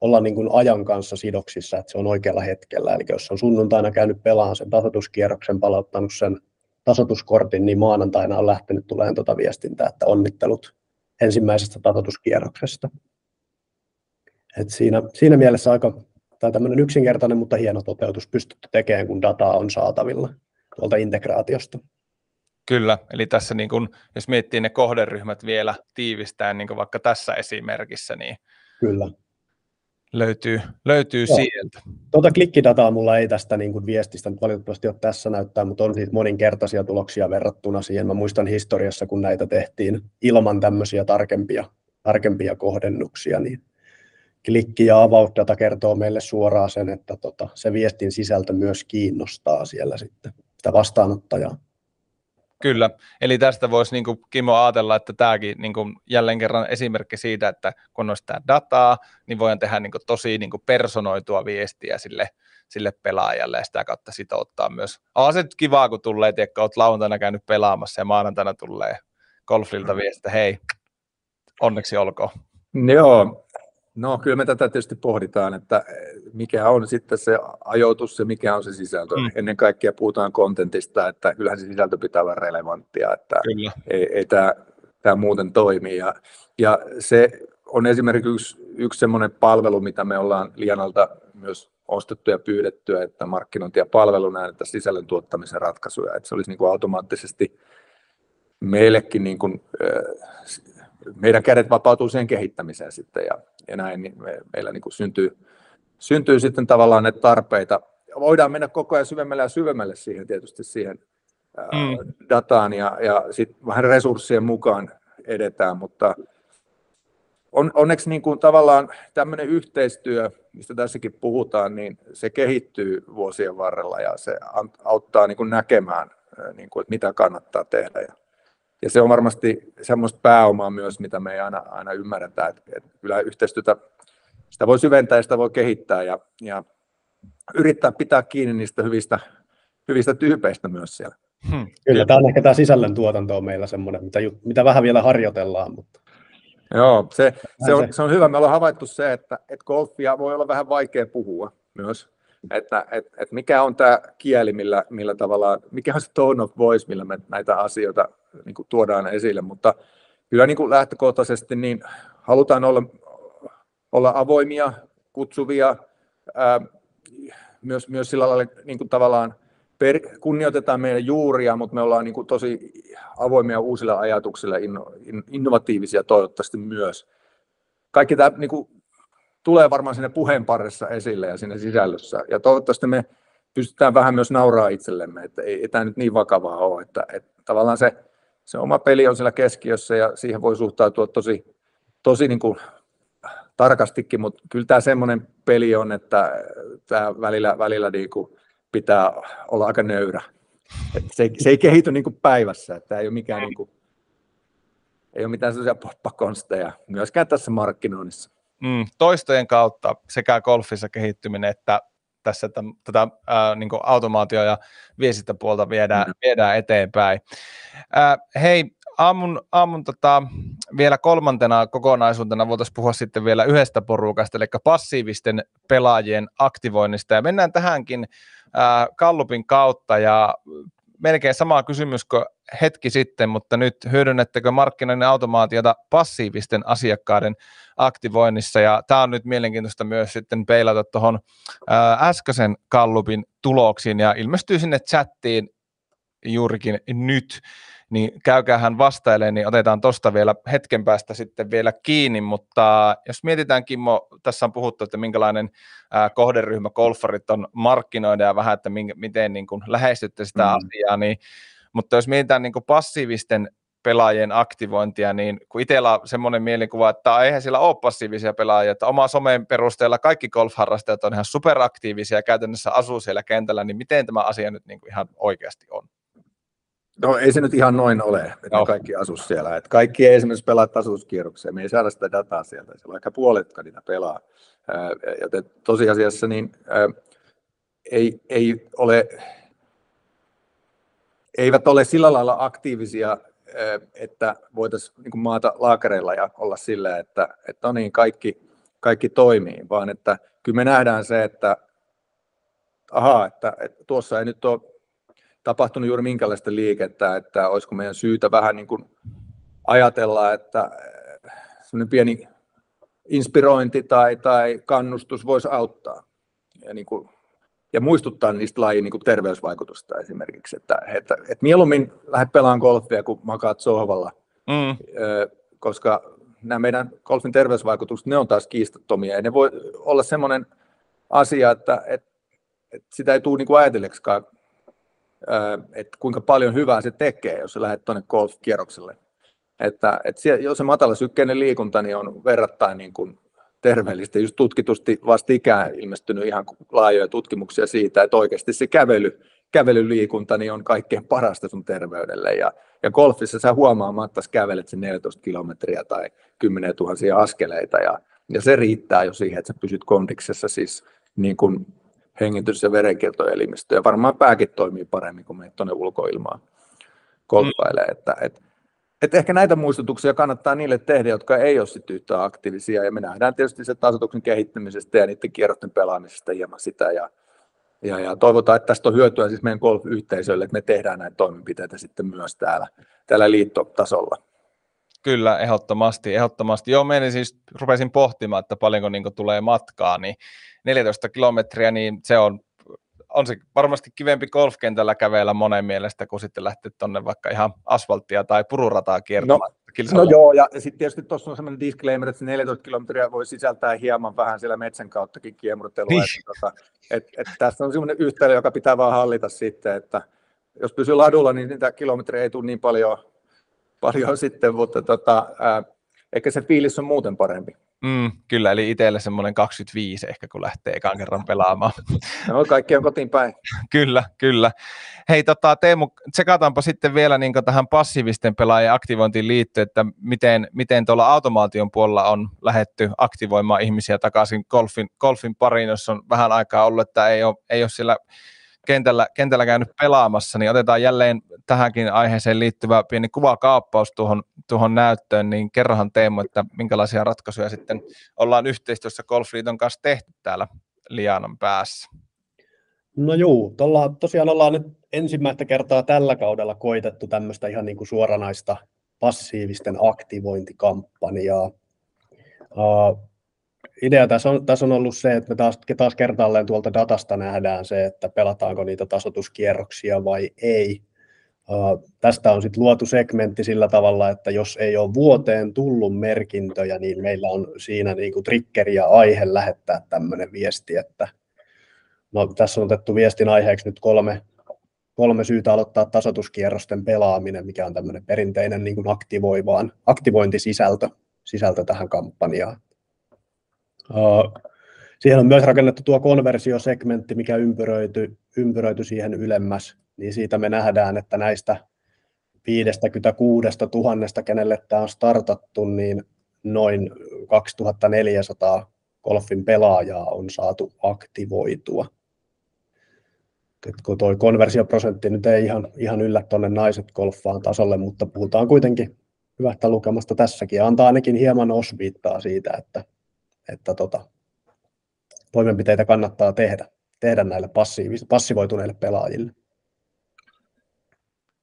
S3: olla niin kuin ajan kanssa sidoksissa, että se on oikealla hetkellä. Eli jos on sunnuntaina käynyt pelaamaan sen tasotuskierroksen, palauttanut sen tasotuskortin, niin maanantaina on lähtenyt tulemaan tuota viestintää, että onnittelut ensimmäisestä tasotuskierroksesta. Et siinä, siinä mielessä aika, tai tämmöinen yksinkertainen, mutta hieno toteutus pystytty tekemään, kun dataa on saatavilla tuolta integraatiosta.
S1: Kyllä, eli tässä niin kun, jos miettii ne kohderyhmät vielä tiivistään, niin kuin vaikka tässä esimerkissä, niin
S3: Kyllä.
S1: löytyy, löytyy Joo. sieltä.
S3: Tuota klikkidataa mulla ei tästä niin kuin viestistä nyt valitettavasti ole tässä näyttää, mutta on siitä moninkertaisia tuloksia verrattuna siihen. Mä muistan historiassa, kun näitä tehtiin ilman tämmöisiä tarkempia, tarkempia kohdennuksia, niin klikki ja about data kertoo meille suoraan sen, että tota, se viestin sisältö myös kiinnostaa siellä sitten sitä vastaanottajaa.
S1: Kyllä, eli tästä voisi niin kuin Kimo ajatella, että tämäkin niin kuin jälleen kerran esimerkki siitä, että kun on sitä dataa, niin voidaan tehdä niin kuin tosi niin kuin personoitua viestiä sille, sille pelaajalle ja sitä kautta sitouttaa myös. On se kivaa, kun tulee, että olet lauantaina käynyt pelaamassa ja maanantaina tulee golfilta viesti, että hei, onneksi olkoon.
S2: Joo, No kyllä me tätä tietysti pohditaan, että mikä on sitten se ajoitus ja mikä on se sisältö. Mm. Ennen kaikkea puhutaan kontentista, että kyllähän se sisältö pitää olla relevanttia, että kyllä. ei, ei tämä, tämä muuten toimi. Ja, ja se on esimerkiksi yksi, yksi semmoinen palvelu, mitä me ollaan Lianalta myös ostettu ja pyydetty, että markkinointi ja palvelu näitä sisällön tuottamisen ratkaisuja, että se olisi niin kuin automaattisesti meillekin niin kuin, meidän kädet vapautuu sen kehittämiseen sitten ja, ja näin, niin me, meillä niin kuin syntyy, syntyy sitten tavallaan ne tarpeita. Voidaan mennä koko ajan syvemmälle ja syvemmälle siihen tietysti siihen mm. dataan ja, ja sitten vähän resurssien mukaan edetään, mutta on, onneksi niin kuin tavallaan tämmöinen yhteistyö, mistä tässäkin puhutaan, niin se kehittyy vuosien varrella ja se auttaa niin kuin näkemään, niin kuin, että mitä kannattaa tehdä. Ja ja se on varmasti semmoista pääomaa myös, mitä me ei aina, aina ymmärretä, että, että kyllä yhteistyötä, sitä voi syventää ja sitä voi kehittää ja, ja yrittää pitää kiinni niistä hyvistä, hyvistä tyypeistä myös siellä.
S3: Hmm. Kyllä, tämä on ehkä tämä sisällöntuotanto on meillä semmoinen, mitä, mitä vähän vielä harjoitellaan. Mutta...
S2: Joo, se, se, on, se on hyvä. Me ollaan havaittu se, että, että golfia voi olla vähän vaikea puhua myös että et, et mikä on tämä kieli, millä, millä tavalla, mikä on se tone of voice, millä me näitä asioita niin kuin tuodaan esille, mutta kyllä niin kuin lähtökohtaisesti niin halutaan olla, olla avoimia, kutsuvia, ää, myös, myös sillä lailla niin kuin tavallaan per, kunnioitetaan meidän juuria, mutta me ollaan niin kuin tosi avoimia uusille ajatuksille, inno, in, innovatiivisia toivottavasti myös. Kaikki tämä niin kuin tulee varmaan sinne puheen parissa esille ja sinne sisällössä. Ja toivottavasti me pystytään vähän myös nauraa itsellemme, että ei, ei tämä nyt niin vakavaa ole, että, että tavallaan se, se oma peli on siellä keskiössä ja siihen voi suhtautua tosi, tosi niin kuin tarkastikin, mutta kyllä tämä semmoinen peli on, että tämä välillä, välillä niin kuin pitää olla aika nöyrä. Että se, se ei kehity niin kuin päivässä, että tämä ei ole mikään niin kuin, ei ole mitään sellaisia poppakonsteja myöskään tässä markkinoinnissa.
S1: Mm, toistojen kautta sekä golfissa kehittyminen että tässä tätä, tätä ää, niin automaatio- ja viestintäpuolta viedään, mm. viedään eteenpäin. Ää, hei, aamun, aamun tota, vielä kolmantena kokonaisuutena voitaisiin puhua sitten vielä yhdestä porukasta, eli passiivisten pelaajien aktivoinnista, ja mennään tähänkin ää, Kallupin kautta, ja melkein sama kysymys kuin hetki sitten, mutta nyt hyödynnettekö markkinoinnin automaatiota passiivisten asiakkaiden aktivoinnissa, ja tämä on nyt mielenkiintoista myös sitten peilata tuohon äskeisen Kallupin tuloksiin, ja ilmestyy sinne chattiin juurikin nyt, niin käykäähän vastailemaan, niin otetaan tuosta vielä hetken päästä sitten vielä kiinni, mutta jos mietitään Kimmo, tässä on puhuttu, että minkälainen kohderyhmä golfarit on markkinoida ja vähän, että minkä, miten niin kuin lähestytte sitä mm. asiaa, niin, mutta jos mietitään niin passiivisten pelaajien aktivointia, niin kun itsellä on semmoinen mielikuva, että eihän siellä ole passiivisia pelaajia, että oma somen perusteella kaikki golfharrastajat on ihan superaktiivisia ja käytännössä asuu siellä kentällä, niin miten tämä asia nyt niin kuin ihan oikeasti on?
S2: No ei se nyt ihan noin ole, että no. kaikki asu siellä. Että kaikki ei esimerkiksi pelaa tasoituskierroksia, me ei saada sitä dataa sieltä, siellä on ehkä puolet, jotka niitä pelaa. Joten tosiasiassa niin ei, ei ole, eivät ole sillä lailla aktiivisia, että voitaisiin niin maata laakereilla ja olla sillä, että, että no niin, kaikki, kaikki toimii, vaan että kyllä me nähdään se, että ahaa, että, että tuossa ei nyt ole tapahtunut juuri minkälaista liikettä, että olisiko meidän syytä vähän niin kuin ajatella, että semmoinen pieni inspirointi tai, tai kannustus voisi auttaa. ja, niin kuin, ja muistuttaa niistä lajin niin terveysvaikutusta esimerkiksi, että, että, että mieluummin lähde pelaamaan golfia, kun makaat sohvalla, mm. koska nämä meidän golfin terveysvaikutukset, ne on taas kiistattomia, ja ne voi olla semmoinen asia, että, että, että sitä ei tule niin ajatelleksikaan, että kuinka paljon hyvää se tekee, jos sä lähdet tuonne golf-kierrokselle. Että, että siellä, jos se matalasykkeinen liikunta niin on verrattain niin kuin terveellistä. Just tutkitusti vastikään ilmestynyt ihan laajoja tutkimuksia siitä, että oikeasti se kävely, kävelyliikunta niin on kaikkein parasta sun terveydelle. Ja, ja golfissa sä huomaamatta kävelet sen 14 kilometriä tai 10 000 askeleita ja, ja se riittää jo siihen, että sä pysyt kondiksessa siis niin kuin hengitys- ja verenkiertoelimistö. Ja varmaan pääkin toimii paremmin, kun menet tuonne ulkoilmaan golfailee. Mm. Että, että et ehkä näitä muistutuksia kannattaa niille tehdä, jotka ei ole sitten yhtä aktiivisia, ja me nähdään tietysti se tasoituksen kehittämisestä ja niiden kierrosten pelaamisesta hieman sitä, ja, ja, ja toivotaan, että tästä on hyötyä siis meidän golf-yhteisölle, että me tehdään näitä toimenpiteitä sitten myös täällä, täällä liittotasolla.
S1: Kyllä, ehdottomasti, ehdottomasti. Joo, menin siis, rupesin pohtimaan, että paljonko niin tulee matkaa, niin 14 kilometriä, niin se on on se varmasti kivempi golfkentällä kävellä monen mielestä, kun sitten lähteä tuonne vaikka ihan asfalttia tai pururataa kiertämään.
S2: No, no joo, ja sitten tietysti tuossa on sellainen disclaimer, että 14 kilometriä voi sisältää hieman vähän siellä metsän kauttakin kiemurtelua. Niin. Että, tota, et, et tässä on sellainen yhtälö, joka pitää vaan hallita sitten, että jos pysyy ladulla, niin niitä kilometrejä ei tule niin paljon, paljon sitten, mutta tota, ää, ehkä se fiilis on muuten parempi.
S1: Mm, kyllä, eli itselle semmoinen 25 ehkä, kun lähtee ekan kerran pelaamaan.
S2: No, kaikki on kotiin päin.
S1: kyllä, kyllä. Hei tota, Teemu, tsekataanpa sitten vielä niin tähän passiivisten pelaajien aktivointiin liittyen, että miten, miten tuolla automaation puolella on lähetty aktivoimaan ihmisiä takaisin golfin, golfin pariin, jos on vähän aikaa ollut, että ei ole, ei ole siellä kentällä, kentällä käynyt pelaamassa, niin otetaan jälleen tähänkin aiheeseen liittyvä pieni kuvakaappaus tuohon, tuohon näyttöön, niin kerrohan Teemu, että minkälaisia ratkaisuja sitten ollaan yhteistyössä Golfliiton kanssa tehty täällä Lianan päässä.
S3: No juu, tuolla, tosiaan ollaan nyt ensimmäistä kertaa tällä kaudella koitettu tämmöistä ihan niin kuin suoranaista passiivisten aktivointikampanjaa. Uh, idea tässä on, tässä on ollut se, että me taas, taas kertaalleen tuolta datasta nähdään se, että pelataanko niitä tasotuskierroksia vai ei. Uh, tästä on sitten luotu segmentti sillä tavalla, että jos ei ole vuoteen tullut merkintöjä, niin meillä on siinä niinku triggeri ja aihe lähettää tämmöinen viesti, että no, tässä on otettu viestin aiheeksi nyt kolme, kolme syytä aloittaa tasotuskierrosten pelaaminen, mikä on tämmöinen perinteinen niin kuin aktivoivaan, aktivointisisältö sisältö tähän kampanjaan. Siihen on myös rakennettu tuo konversiosegmentti, mikä ympyröity, ympyröity siihen ylemmäs, niin siitä me nähdään, että näistä 56 000, kenelle tämä on startattu, niin noin 2400 golfin pelaajaa on saatu aktivoitua. Et kun tuo konversioprosentti nyt ei ihan, ihan yllä tuonne naiset golfaan tasolle, mutta puhutaan kuitenkin hyvästä lukemasta tässäkin antaa ainakin hieman osviittaa siitä, että että tota, toimenpiteitä kannattaa tehdä, tehdä näille passivoituneille pelaajille.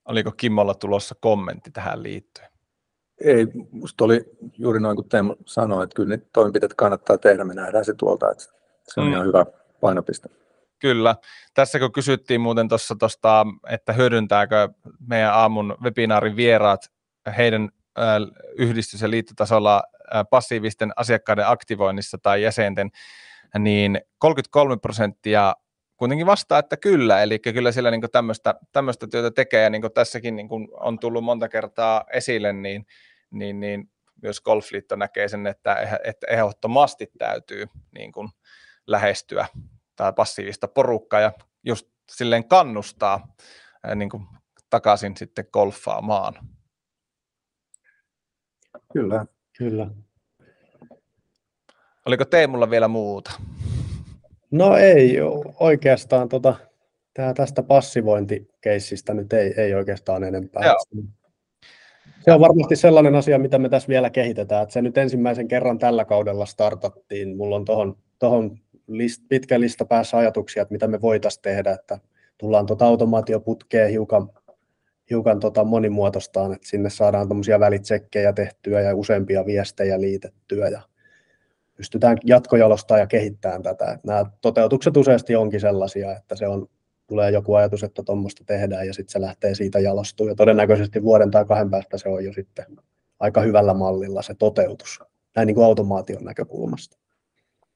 S1: Oliko Kimmolla tulossa kommentti tähän liittyen?
S2: Ei, minusta oli juuri noin kuin Teemu sanoi, että kyllä niitä toimenpiteet kannattaa tehdä, me nähdään se tuolta, että se on mm. ihan hyvä painopiste.
S1: Kyllä. Tässä kun kysyttiin muuten tuossa, tosta, että hyödyntääkö meidän aamun webinaarin vieraat heidän yhdistys- ja liittotasolla passiivisten asiakkaiden aktivoinnissa tai jäsenten, niin 33 prosenttia kuitenkin vastaa, että kyllä, eli kyllä siellä niin tämmöistä, tämmöistä työtä tekee, ja niin tässäkin niin on tullut monta kertaa esille, niin, niin, niin myös Golfliitto näkee sen, että, että ehdottomasti täytyy niin kuin lähestyä tai passiivista porukkaa ja just silleen kannustaa niin kuin takaisin sitten golfaamaan.
S2: Kyllä.
S3: Kyllä.
S1: Oliko Teemulla vielä muuta?
S3: No ei oikeastaan tota, tää tästä passivointikeissistä nyt ei, ei oikeastaan enempää. Joo. Se on varmasti sellainen asia, mitä me tässä vielä kehitetään. Että se nyt ensimmäisen kerran tällä kaudella startattiin. Mulla on tuohon tohon list, pitkä lista päässä ajatuksia, että mitä me voitaisiin tehdä. Että tullaan tuota automaatioputkea hiukan hiukan tota monimuotoistaan, että sinne saadaan tuommoisia välitsekkejä tehtyä ja useampia viestejä liitettyä ja pystytään jatkojalostamaan ja kehittämään tätä. Et nämä toteutukset useasti onkin sellaisia, että se on, tulee joku ajatus, että tuommoista tehdään ja sitten se lähtee siitä jalostumaan. Ja todennäköisesti vuoden tai kahden päästä se on jo sitten aika hyvällä mallilla se toteutus, näin niin kuin automaation näkökulmasta.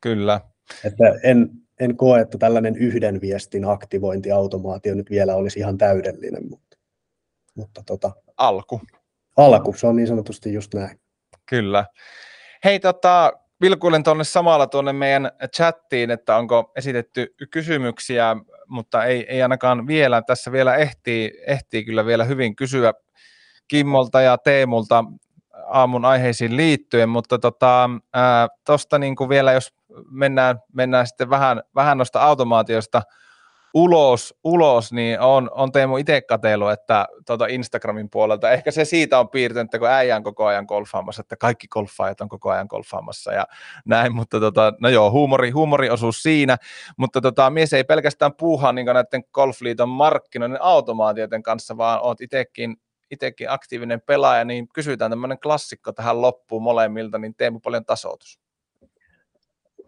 S1: Kyllä.
S3: Että en, en koe, että tällainen yhden viestin aktivointiautomaatio nyt vielä olisi ihan täydellinen, mutta, mutta tota,
S1: alku.
S3: Alku, se on niin sanotusti just näin.
S1: Kyllä. Hei, tota, vilkuilen tuonne samalla tuonne meidän chattiin, että onko esitetty kysymyksiä, mutta ei, ei ainakaan vielä. Tässä vielä ehtii, ehtii kyllä vielä hyvin kysyä Kimmolta ja Teemulta aamun aiheisiin liittyen, mutta tuosta tota, niin kuin vielä, jos mennään, mennään sitten vähän, vähän noista automaatioista ulos, ulos niin on, on Teemu itse katsellut, että tuota Instagramin puolelta, ehkä se siitä on piirtynyt, että kun äijä on koko ajan golfaamassa, että kaikki golfaajat on koko ajan golfaamassa ja näin, mutta tota, no joo, huumori, huumoriosuus siinä, mutta tota, mies ei pelkästään puuhaa niin näiden golfliiton markkinoiden automaatioiden kanssa, vaan oot itsekin itsekin aktiivinen pelaaja, niin kysytään tämmöinen klassikko tähän loppuun molemmilta, niin Teemu paljon tasoitus.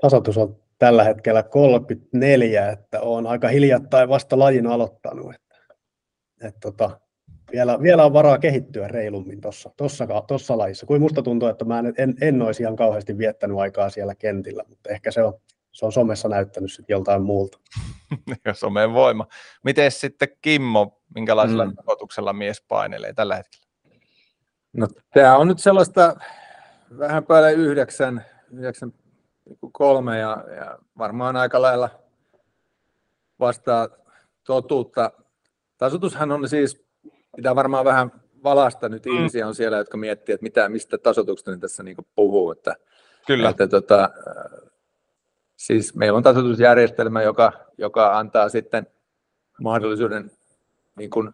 S3: Tasoitus on tällä hetkellä 34, että on aika hiljattain vasta lajin aloittanut. Että, että tota, vielä, vielä on varaa kehittyä reilummin tuossa tossa, tossa lajissa. Kuin musta tuntuu, että mä en, en, en olisi ihan kauheasti viettänyt aikaa siellä kentillä, mutta ehkä se on, se on somessa näyttänyt sitten joltain muulta.
S1: ja somen voima. Miten sitten Kimmo, minkälaisella mm. takotuksella mies painelee tällä hetkellä?
S2: No tämä on nyt sellaista vähän päälle yhdeksän, yhdeksän kolme ja, ja varmaan aika lailla vastaa totuutta. Tasotushan on siis, pitää varmaan vähän valasta nyt mm. ihmisiä on siellä, jotka miettii, että mitä, mistä tasotuksesta tässä niin puhuu. Että,
S1: Kyllä.
S2: Että, tota, siis meillä on tasoitusjärjestelmä, joka, joka antaa sitten mahdollisuuden niin kuin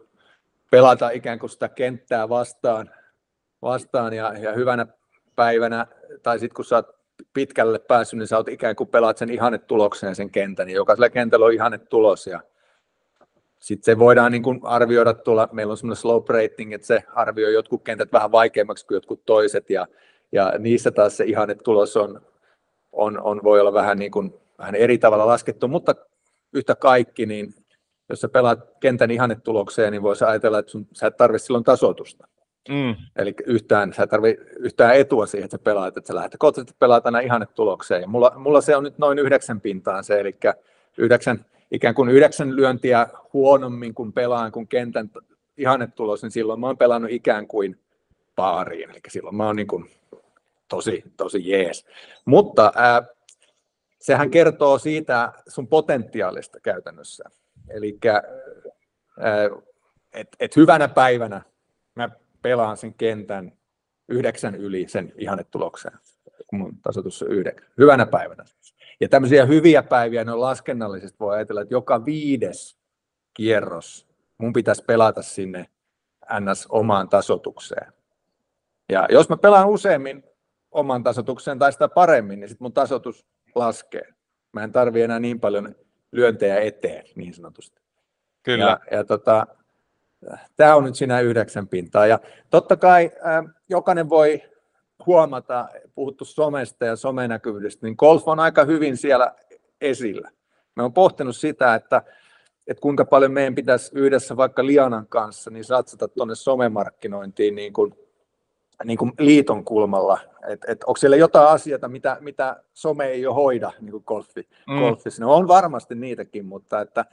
S2: pelata ikään kuin sitä kenttää vastaan, vastaan ja, ja hyvänä päivänä, tai sitten kun sä oot pitkälle päässyt, niin sä oot ikään kuin pelaat sen ihannetulokseen sen kentän, niin jokaisella kentällä on ihannetulos, ja sitten se voidaan niin kuin arvioida tuolla, meillä on semmoinen slope rating, että se arvioi jotkut kentät vähän vaikeammaksi kuin jotkut toiset, ja, ja niissä taas se ihannetulos on, on, on, voi olla vähän, niin kuin, vähän eri tavalla laskettu, mutta yhtä kaikki, niin jos sä pelaat kentän ihannetulokseen, niin voisi ajatella, että sun, sä et tarvitse silloin tasoitusta. Mm. Eli yhtään, sä et tarvitse yhtään etua siihen, että sä pelaat, että sä lähdet kohtaisesti pelaamaan tänä ihannetulokseen. Ja mulla, mulla, se on nyt noin yhdeksän pintaan se, eli yhdeksän, ikään kuin yhdeksän lyöntiä huonommin kuin pelaan kuin kentän ihannetulos, niin silloin mä oon pelannut ikään kuin paariin. Eli silloin mä oon niin kuin tosi, tosi jees. Mutta ää, sehän kertoo siitä sun potentiaalista käytännössä. Eli että et hyvänä päivänä mä pelaan sen kentän yhdeksän yli sen ihannetulokseen, kun mun tasoitus on yhdeksän. Hyvänä päivänä. Ja tämmöisiä hyviä päiviä, ne on laskennallisesti, voi ajatella, että joka viides kierros mun pitäisi pelata sinne ns. omaan tasotukseen. Ja jos mä pelaan useammin oman tasotukseen tai sitä paremmin, niin sitten mun tasotus laskee. Mä en tarvi enää niin paljon lyöntejä eteen, niin sanotusti.
S1: Kyllä.
S2: Ja, ja tota, tämä on nyt siinä yhdeksän pintaa. Ja totta kai äh, jokainen voi huomata, puhuttu somesta ja somenäkyvyydestä, niin golf on aika hyvin siellä esillä. Me on pohtinut sitä, että, että kuinka paljon meidän pitäisi yhdessä vaikka Lianan kanssa niin satsata tuonne somemarkkinointiin niin kuin, niin kuin liiton kulmalla. Et, et onko siellä jotain asioita, mitä, mitä some ei jo hoida niin kuin golfi, mm. golfissa? No on varmasti niitäkin, mutta että,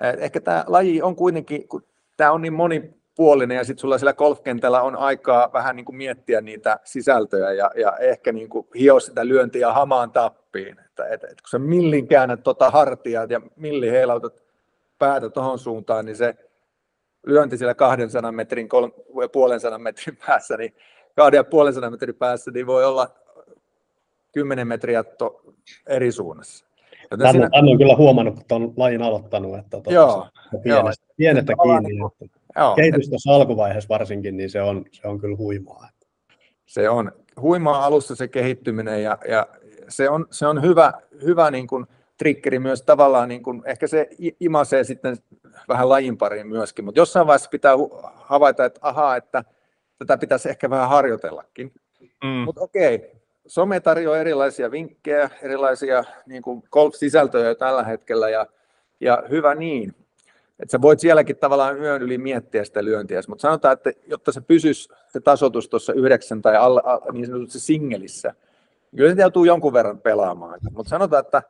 S2: et ehkä tämä laji on kuitenkin, kun tämä on niin monipuolinen ja sitten sulla siellä golfkentällä on aikaa vähän niin kuin miettiä niitä sisältöjä ja, ja ehkä niin kuin hio sitä lyöntiä hamaan tappiin. Että, et, et kun sä millin käännät tota hartia ja millin heilautat päätä tuohon suuntaan, niin se lyönti siellä 200 metrin, kol, puolen sadan metrin päässä, niin kahden ja puolen sadan metrin päässä, niin voi olla 10 metriä to, eri suunnassa.
S3: Tämän, siinä... tämän on kyllä huomannut, kun on lajin aloittanut, että tuota, joo, pienestä, joo, pienestä kiinni. Niin, että joo, kehitys tuossa alkuvaiheessa varsinkin, niin se on, se on kyllä huimaa.
S2: Se on huimaa alussa se kehittyminen ja, ja se on, se on hyvä, hyvä niin kuin triggeri myös tavallaan, niin kuin, ehkä se imasee sitten vähän lajin pariin myöskin, mutta jossain vaiheessa pitää havaita, että ahaa, että tätä pitäisi ehkä vähän harjoitellakin. Mm. Mutta okei, some tarjoaa erilaisia vinkkejä, erilaisia niin kuin golf-sisältöjä tällä hetkellä ja, ja hyvä niin. Että sä voit sielläkin tavallaan yön yli miettiä sitä lyöntiä, mutta sanotaan, että jotta se pysyisi se tasotus tuossa yhdeksän tai alle, niin sanotusti singelissä, kyllä se joutuu jonkun verran pelaamaan. Mutta sanotaan, että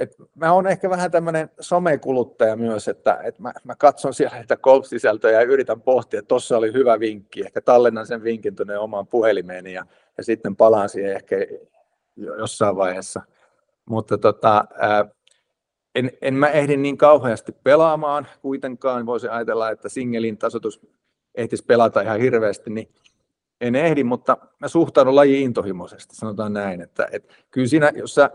S2: et mä oon ehkä vähän tämmöinen somekuluttaja myös, että, että mä, mä katson siellä näitä golf-sisältöjä ja yritän pohtia, että tuossa oli hyvä vinkki, ehkä tallennan sen vinkin tuonne omaan puhelimeeni ja, ja sitten palaan siihen ehkä jossain vaiheessa. Mutta tota, ää, en, en mä ehdi niin kauheasti pelaamaan kuitenkaan, voisi ajatella, että singelin tasotus ehtisi pelata ihan hirveästi, niin en ehdi, mutta mä suhtaudun lajiin intohimoisesti, sanotaan näin, että, että kyllä siinä, jos sä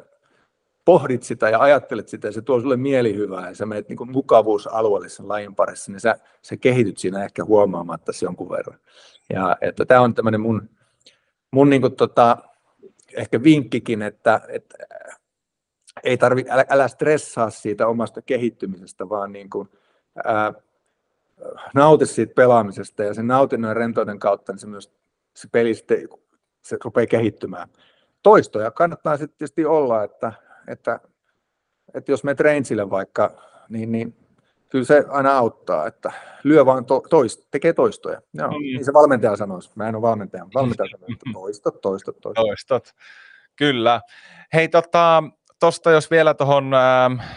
S2: pohdit sitä ja ajattelet sitä ja se tuo sulle mielihyvää ja sä menet niin mukavuusalueelle sen lajin parissa, niin sä, sä kehityt siinä ehkä huomaamatta jonkun verran. Ja että tämä on tämmöinen mun, mun niin tota, ehkä vinkkikin, että, että ei tarvi, älä, älä stressaa siitä omasta kehittymisestä, vaan niin kuin, ää, nauti siitä pelaamisesta ja sen nautinnon ja rentouden kautta niin se myös se peli sitten, se rupeaa kehittymään. Toistoja kannattaa sitten tietysti olla, että, että, että jos me rangeille vaikka, niin, niin kyllä se aina auttaa, että lyö vaan to, toist, tekee toistoja. Joo, mm. Niin se valmentaja sanoisi. Mä en ole valmentaja, valmentaja sanoo, että toistot, toistot, toistot.
S1: Toistot, kyllä. Hei, tota, tuosta jos vielä tuohon äh,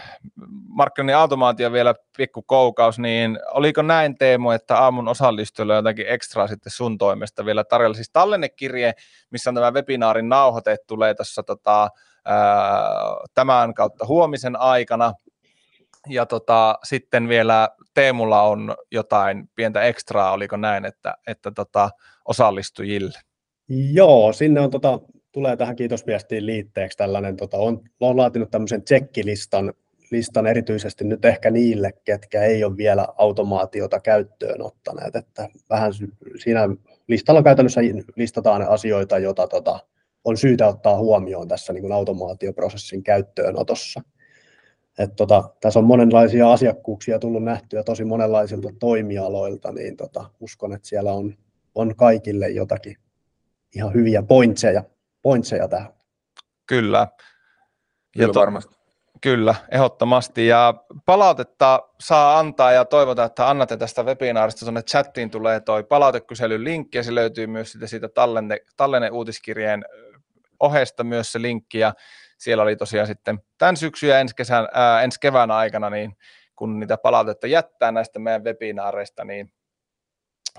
S1: markkinoinnin automaatio vielä pikku koukaus, niin oliko näin Teemu, että aamun osallistujille jotakin ekstraa sitten sun toimesta vielä tarjolla? Siis tallennekirje, missä on tämä webinaarin nauhoite, tulee tässä tota, tämän kautta huomisen aikana. Ja tota, sitten vielä Teemulla on jotain pientä ekstraa, oliko näin, että, että tota, osallistujille?
S3: Joo, sinne on tota, tulee tähän kiitosviestiin liitteeksi tällainen, tota, on, on laatinut tämmöisen tsekkilistan listan erityisesti nyt ehkä niille, ketkä ei ole vielä automaatiota käyttöön ottaneet, että vähän siinä listalla käytännössä listataan asioita, joita tota, on syytä ottaa huomioon tässä niin kuin automaatioprosessin käyttöönotossa. Et tota, tässä on monenlaisia asiakkuuksia tullut nähtyä tosi monenlaisilta toimialoilta, niin tota, uskon, että siellä on, on kaikille jotakin ihan hyviä pointseja, pointseja tähän.
S1: Kyllä.
S2: Ja Kyllä varmasti.
S1: Kyllä, ehdottomasti. Ja palautetta saa antaa ja toivotaan, että annatte tästä webinaarista. Tuonne chattiin tulee toi palautekyselyn linkki ja se löytyy myös siitä, siitä tallenne, tallenne uutiskirjeen ohesta myös se linkki ja siellä oli tosiaan sitten tämän syksyn ja ensi, kesän, ää, ensi kevään aikana, niin kun niitä palautetta jättää näistä meidän webinaareista, niin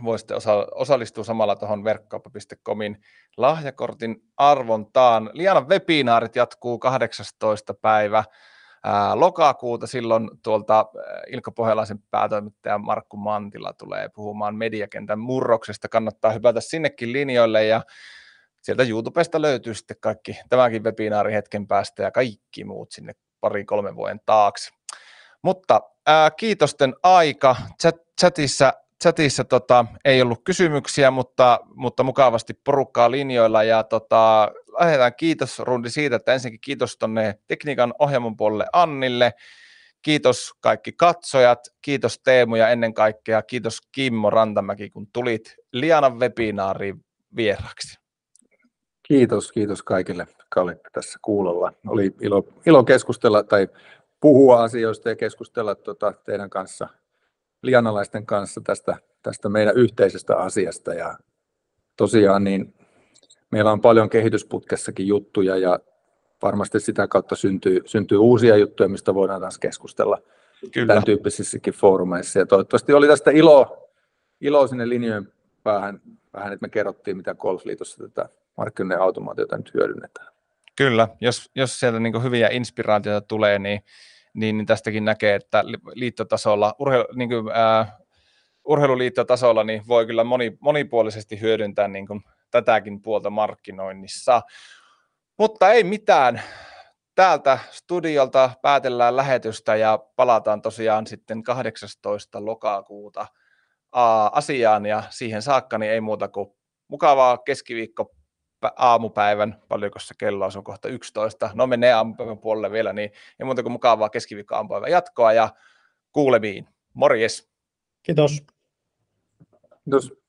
S1: voisitte osa- osallistua samalla tuohon verkkauppa.comin lahjakortin arvontaan. Lianan webinaarit jatkuu 18. päivä ää, lokakuuta. Silloin tuolta Ilkka Pohjalaisen päätoimittaja Markku Mantila tulee puhumaan mediakentän murroksesta. Kannattaa hypätä sinnekin linjoille ja sieltä YouTubesta löytyy sitten kaikki tämäkin webinaari hetken päästä ja kaikki muut sinne pari kolmen vuoden taakse. Mutta ää, kiitosten aika. Chat, chatissa chatissa tota, ei ollut kysymyksiä, mutta, mutta mukavasti porukkaa linjoilla ja tota, lähdetään kiitos rundi siitä, että ensinnäkin kiitos tuonne tekniikan ohjelman puolelle Annille, kiitos kaikki katsojat, kiitos Teemu ja ennen kaikkea kiitos Kimmo Rantamäki, kun tulit Lianan webinaariin vieraksi.
S2: Kiitos, kiitos kaikille, jotka olitte tässä kuulolla. Oli ilo, ilo keskustella tai puhua asioista ja keskustella tuota teidän kanssa, lianalaisten kanssa tästä, tästä meidän yhteisestä asiasta. Ja tosiaan niin meillä on paljon kehitysputkessakin juttuja ja varmasti sitä kautta syntyy, syntyy uusia juttuja, mistä voidaan taas keskustella Kyllä. tämän tyyppisissäkin foorumeissa. Ja toivottavasti oli tästä ilo, ilo sinne linjojen päähän, vähän, että me kerrottiin, mitä Golfliitossa tätä markkinoiden automaatiota nyt hyödynnetään.
S1: Kyllä, jos, jos sieltä niin hyviä inspiraatioita tulee, niin, niin, niin tästäkin näkee, että liittotasolla, urheilu, niin kuin, äh, urheiluliittotasolla niin voi kyllä moni, monipuolisesti hyödyntää niin kuin, tätäkin puolta markkinoinnissa. Mutta ei mitään. Täältä studiolta päätellään lähetystä ja palataan tosiaan sitten 18. lokakuuta asiaan ja siihen saakka niin ei muuta kuin mukavaa keskiviikko aamupäivän, paljonko se kello on, se on kohta 11, no menee aamupäivän puolelle vielä, niin ei muuta kuin mukavaa keskiviikko aamupäivän jatkoa ja kuulemiin. Morjes!
S3: Kiitos.
S2: Kiitos.